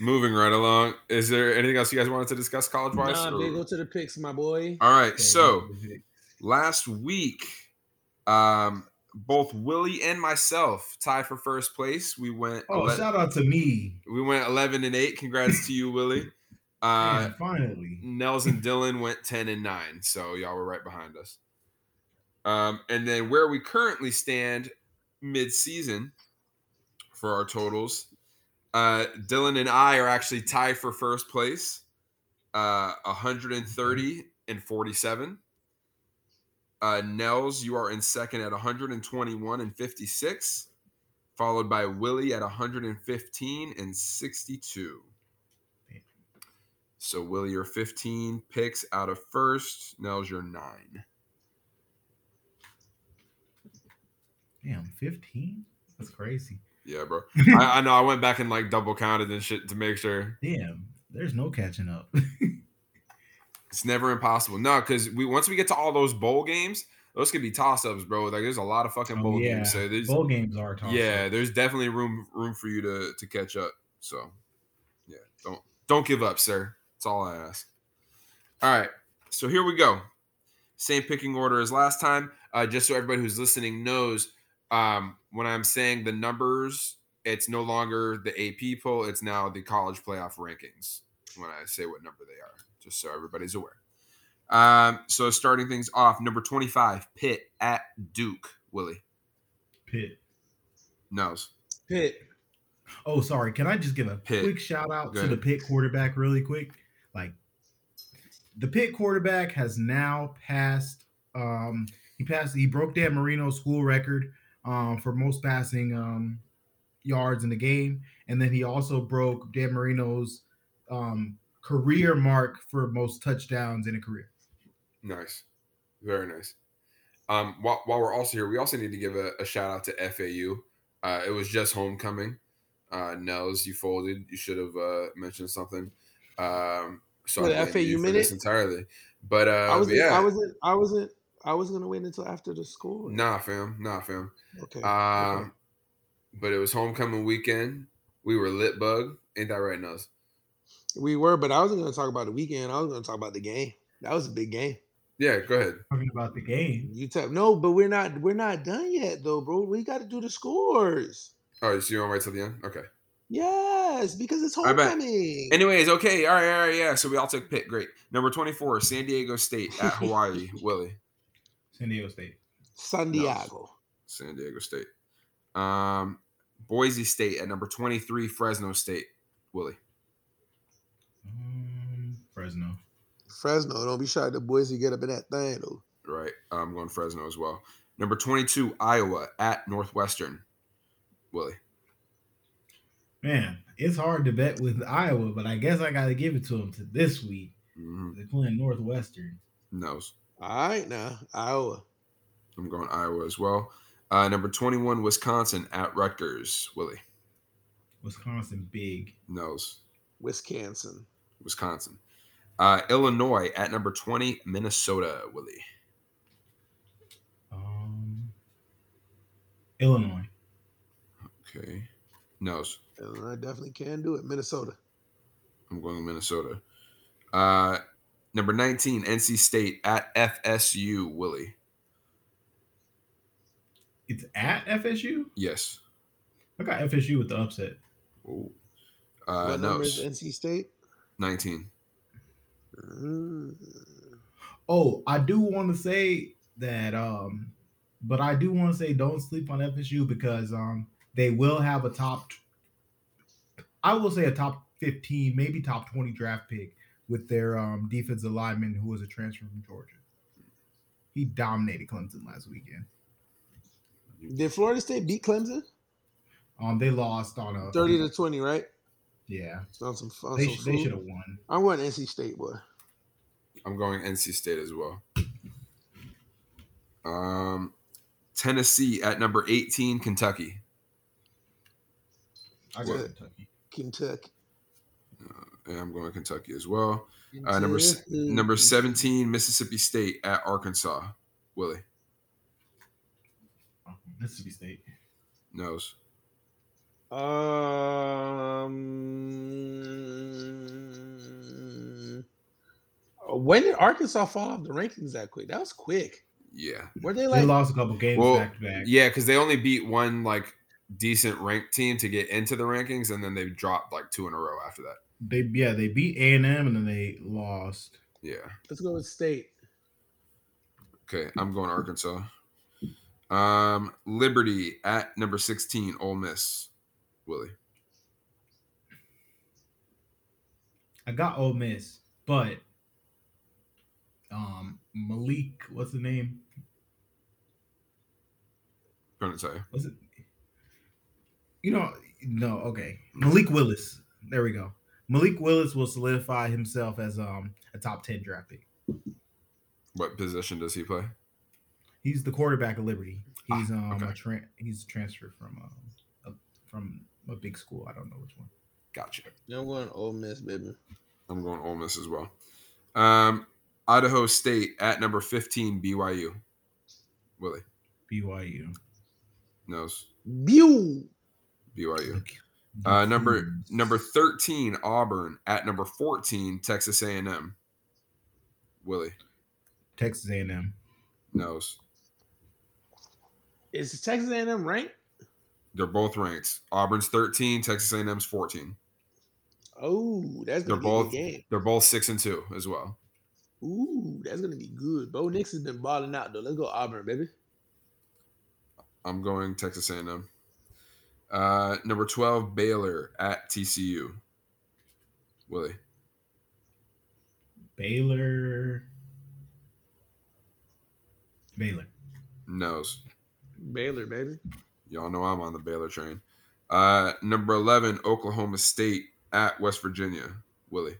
moving right along. Is there anything else you guys wanted to discuss college wise? Nah, big, go to the picks, my boy. All right. Okay, So last week, um, both Willie and myself tied for first place. We went. oh, ele- shout out to me. we went eleven and eight. Congrats to you, Willie. Uh, Man, finally. Nels and Dylan went 10 and 9. So y'all were right behind us. Um, and then where we currently stand mid-season for our totals, uh, Dylan and I are actually tied for first place, uh, 130 and 47. Uh, Nels, you are in second at 121 and 56, followed by Willie at 115 and 62. So Willie, you're 15 picks out of first. Nels, you're nine. Damn, 15? That's crazy. Yeah, bro. I, I know. I went back and like double counted and shit to make sure. Damn, there's no catching up. It's never impossible. No, because we once we get to all those bowl games, those could be toss ups, bro. Like there's a lot of fucking Oh, bowl yeah. games. So there's Bowl games are tough. yeah, there's definitely room room for you to to catch up. So yeah, don't don't give up, sir. That's all I ask. All right, so here we go. Same picking order as last time. Uh, just so everybody who's listening knows, um, when I'm saying the numbers, it's no longer the AP poll. It's now the college playoff rankings. When I say what number they are, just so everybody's aware. Um, so starting things off, number 25, Pitt at Duke. Willie Pitt. knows. Pitt. Oh, sorry. Can I just give a Pitt. quick shout out Go to the ahead. Pitt quarterback really quick? Like the Pitt quarterback has now passed um he passed he broke Dan Marino's school record um for most passing um yards in the game and then he also broke Dan Marino's um career mark for most touchdowns in a career. Nice, very nice. Um, while, while we're also here, we also need to give a, a shout out to FAU. Uh, it was just homecoming. Uh, Nels, you folded. You should have uh, mentioned something. Um, so What, I blame you FAU for this minute? entirely. But uh, I was but yeah, I wasn't I wasn't I was gonna wait until after the score. nah, fam, nah, fam. Okay. Um, but it was homecoming weekend. We were lit bug. Ain't that right, Nels? we were, but I wasn't gonna talk about the weekend. I was gonna talk about the game. That was a big game. Yeah, go ahead. Talking about the game. You tell no, but we're not we're not done yet though, bro. We got to do the scores. All right, so you want to wait till the end? Okay. Yes, because it's I bet. homecoming. Anyways, okay, all right, all right, yeah. So we all took Pitt. Great. Number twenty-four, San Diego State at Hawaii. Willie, San Diego State. San Diego. San Diego State. Um, Boise State at number twenty-three, Fresno State. Willie, Um, Fresno. Fresno. Don't be shy to Boise get up in that thing though. right? I'm going Fresno as well. Number twenty-two, Iowa at Northwestern. Willie, Man, it's hard to bet with Iowa, but I guess I got to give it to them to this week. mm-hmm. They're playing Northwestern. knows. All right now, Iowa. I'm going Iowa as well. Uh, number twenty-one, Wisconsin at Rutgers. Willie Wisconsin big. knows. Wisconsin. Wisconsin. Uh, Illinois at number 20, Minnesota, Willie. Um, Illinois. Okay. Knows. I definitely can do it. Minnesota. I'm going with Minnesota. Uh, number 19, NC State at FSU, Willie. It's at FSU. Yes. I got FSU with the upset. Ooh. Uh, what number is. NC State? 19. Mm. Oh, I do want to say that, um, but I do want to say don't sleep on FSU because um they will have a top. I will say a top fifteen, maybe top twenty draft pick with their um defensive lineman who was a transfer from Georgia. He dominated Clemson last weekend. Did Florida State beat Clemson? Um, they lost on a Thirty to twenty, right? Yeah, It's on some fun. they, sh- they should have won. I'm going NC State, boy. I'm going NC State as well. Um, Tennessee at number 18, Kentucky. I got got Kentucky. Kentucky. And I'm going to Kentucky as well. Uh, number number 17, Mississippi State at Arkansas. Willie Mississippi State. knows. Um, when did Arkansas fall off the rankings that quick? That was quick. Yeah. Were they like They lost a couple games Well, back to back. yeah, because they only beat one like decent ranked team to get into the rankings, and then they dropped like two in a row after that. They yeah they beat A and M and then they lost. Yeah. Let's go with State. Okay, I'm going Arkansas. Um, Liberty at number 16, Ole Miss. Willie. I got Ole Miss, but um Malik, what's the name? Couldn't say. Was it? You know, no, okay. Malik Willis. There we go. Malik Willis will solidify himself as um a top ten draft pick. What position does he play? He's the quarterback of Liberty. Ah, He's um okay. a tra- he's a transfer from um a, from a big school. I don't know which one. Gotcha. I'm going Ole Miss, baby. I'm going Ole Miss as well. Um, Idaho State at number 15, BYU. Willie BYU. knows Bew. BYU. Uh, number number 13, Auburn at number 14, Texas A&M. Willie Texas A&M. knows. Is Texas A&M ranked? They're both ranked. Auburn's 13, Texas A&M's 14. Oh, that's They're gonna be a both game. they're both six and two as well. Ooh, that's gonna be good. Bo Nix has been balling out though. Let's go Auburn, baby. I'm going Texas A&M. Uh, number 12, Baylor at TCU. Willie. Baylor. Baylor. Knows. Baylor, baby. Y'all know I'm on the Baylor train. Uh, number 11, Oklahoma State at West Virginia. Willie.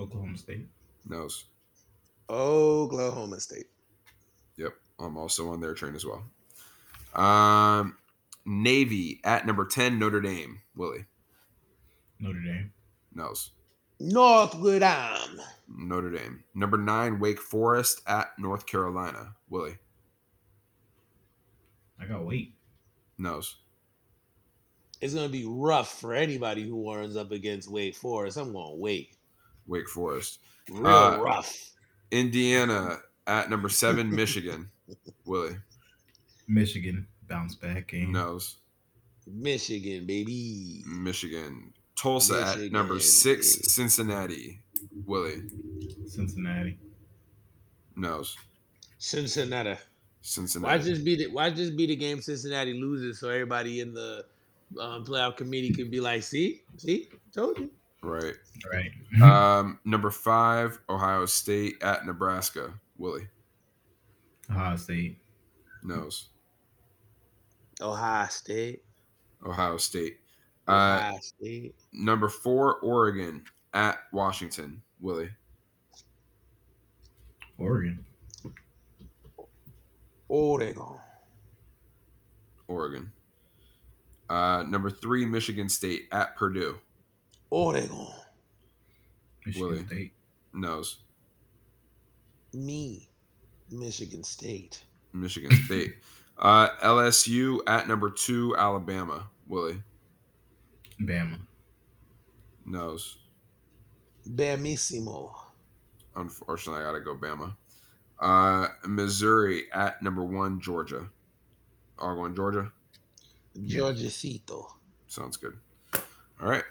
Oklahoma State. Knows. Oklahoma State. Yep. I'm also on their train as well. Um, Navy at number 10, Notre Dame. Willie. Notre Dame. Knows. Northwood Am. Notre Dame. Number nine, Wake Forest at North Carolina. Willie. I got weight. Knows. It's gonna be rough for anybody who warms up against Wake Forest. I'm going Wake. Wake Forest. Real Uh, rough. Indiana at number seven, Michigan. Willie. Michigan bounce back game. Knows. Michigan, baby. Michigan. Tulsa at number six, baby. Cincinnati. Willie. Cincinnati. Knows. Cincinnati. Cincinnati. Why Cincinnati. just be the Why just be the game Cincinnati loses so everybody in the um, playoff committee can be like, see, see, told you. Right. Right. Um, number five, Ohio State at Nebraska. Willie. Ohio State. Knows. Ohio State. Ohio State. Uh, Ohio State. number four, Oregon at Washington. Willie. Oregon. Oregon. Oregon. Uh, number three, Michigan State at Purdue. Oregon. Michigan Willie. State. Knows. Me. Michigan State. Michigan State. uh, LSU at number two, Alabama. Willie. Bama. Knows. Bamissimo. Unfortunately, I got to go Bama. Uh, Missouri at number one, Georgia. Are going Georgia? Georgecito. Sounds good. All right.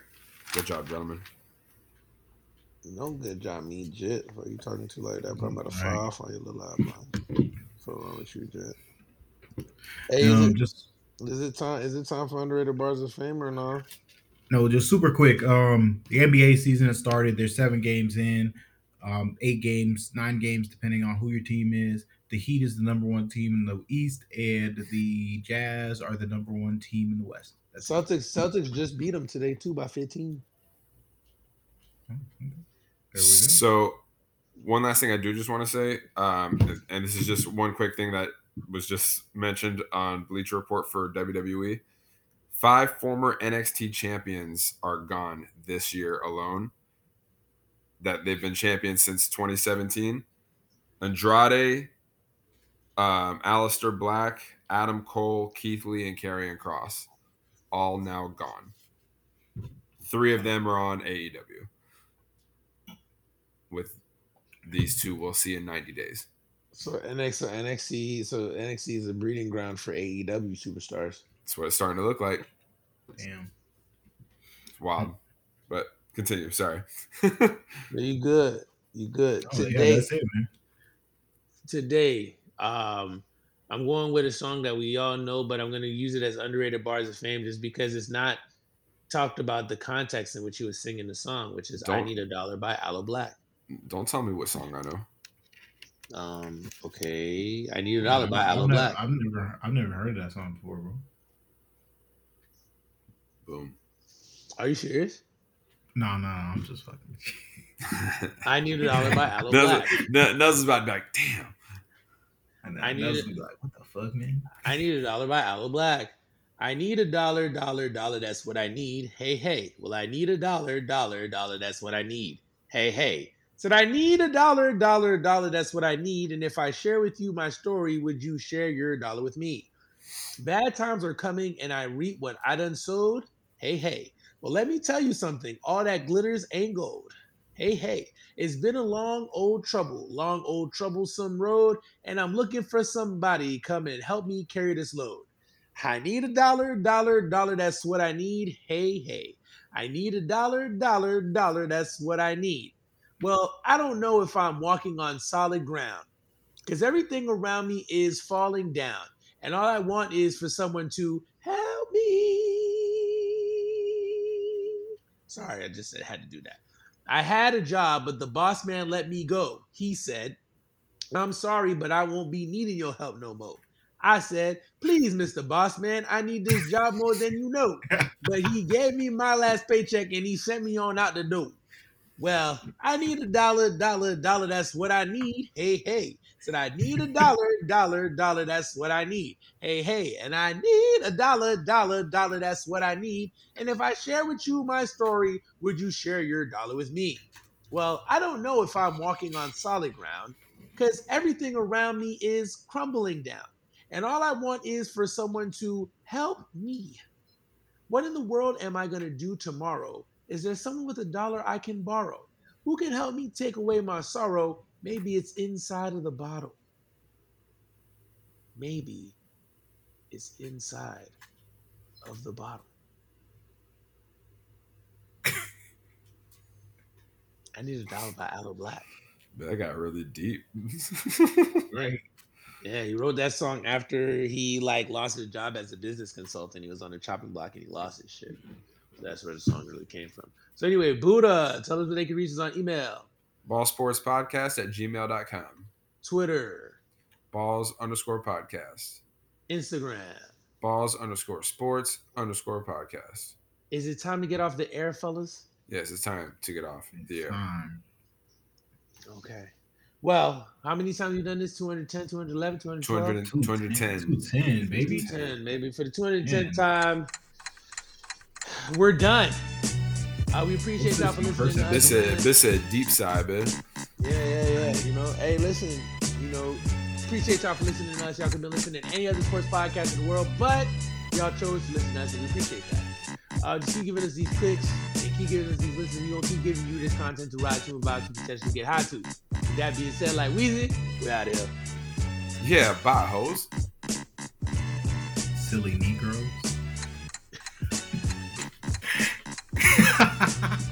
Good job, gentlemen. No good job, me, Jet. What are you talking to like that? Bro, I'm about to Right. fire off on your little eyebrow. So wrong with you, Jet. Hey, is, Um, it, just is it time? Is it time for underrated bars of fame or no? no, just super quick. Um, the NBA season has started. There's seven games in, um, eight games, nine games, depending on who your team is. The Heat is the number one team in the East, and the Jazz are the number one team in the West. That's it. Celtics. Celtics just beat them today too by 15. There we go. So, one last thing I do just want to say, um, and this is just one quick thing that was just mentioned on Bleacher Report for WWE. Five former NXT champions are gone this year alone. That they've been champions since 2017. Andrade, um, Aleister Black, Adam Cole, Keith Lee, and Karrion Kross, all now gone. Three of them are on AEW with these two we'll see in 90 days. So NX, so NXT, so NXT is a breeding ground for AEW superstars. That's what it's starting to look like. Damn. It's wild. But continue. Sorry. But you good? You good? Oh, yeah, today, that's it, man. today, um, I'm going with a song that we all know, but I'm going to use it as underrated bars of fame just because it's not talked about the context in which he was singing the song, which is "I Don't- Need a Dollar" by Aloe Blacc. Don't tell me what song I know. Um, okay, "I Need a Dollar" by I've Aloe never, Black. I've never, I've never heard that song before, bro. Boom. Are you serious? No, no, no I'm just fucking. "I Need a Dollar" by Aloe Blacc. Nuz Nuz is about to be like, damn. And I I need need it. like, what the fuck, man? I need a dollar by Aloe Blacc. I need a dollar, dollar, dollar. That's what I need. Hey, hey. Well, I need a dollar, dollar, dollar. That's what I need. Hey, hey. Said I need a dollar, dollar, dollar. That's what I need. And if I share with you my story, would you share your dollar with me? Bad times are coming, and I reap what I done sowed. Hey, hey. Well, let me tell you something. All that glitters ain't gold. Hey, hey. It's been a long old trouble, long old troublesome road and I'm looking for somebody come and help me carry this load. I need a dollar, dollar, dollar. That's what I need. Hey, hey. I need a dollar, dollar, dollar. That's what I need. Well, I don't know if I'm walking on solid ground because everything around me is falling down. And all I want is for someone to help me. Sorry, I just had to do that. I had a job, but the boss man let me go. He said, I'm sorry, but I won't be needing your help no more. I said, please, Mr. Boss Man, I need this job more than you know. But he gave me my last paycheck and he sent me on out the door. Well, I need a dollar, dollar, dollar. That's what I need. Hey, hey. Said I need a dollar, dollar, dollar. That's what I need. Hey, hey. And I need a dollar, dollar, dollar. That's what I need. And if I share with you my story, would you share your dollar with me? Well, I don't know if I'm walking on solid ground because everything around me is crumbling down. And all I want is for someone to help me. What in the world am I going to do tomorrow? Is there someone with a dollar I can borrow? Who can help me take away my sorrow? Maybe it's inside of the bottle. Maybe it's inside of the bottle. I need a dollar by Aloe Blacc. That got really deep. Right. Yeah, he wrote that song after he like lost his job as a business consultant. He was on the chopping block and he lost his shit. That's where the song really came from. So anyway, Buddha, tell us where they can reach us on email, Ball Sports Podcast at gmail.com. Twitter, Balls underscore podcast. Instagram. Balls underscore sports underscore podcast. Is it time to get off the air, fellas? Yes, it's time to get off the air. Time. Okay. Well, how many times have you done this? 210, 211, 212? 200, 210. 210, baby. 210, maybe for the 210 Yeah. time. We're done. Uh, we appreciate What's y'all for this listening. to us. This a this a deep side, man. Yeah, yeah, yeah. You know, hey, listen, you know, appreciate y'all for listening to us. Y'all could be listening to any other sports podcast in the world, but y'all chose to listen to us, and we appreciate that. Uh, just keep giving us these clicks and keep giving us these listens. We're gonna keep giving you this content to ride to, and about to potentially get high to. With that being said, like Weezy, we out here. Yeah, bye, hoes. Silly Negroes.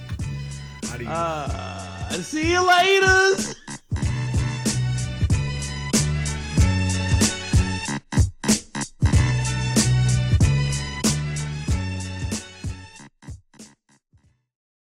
Uh, see you later.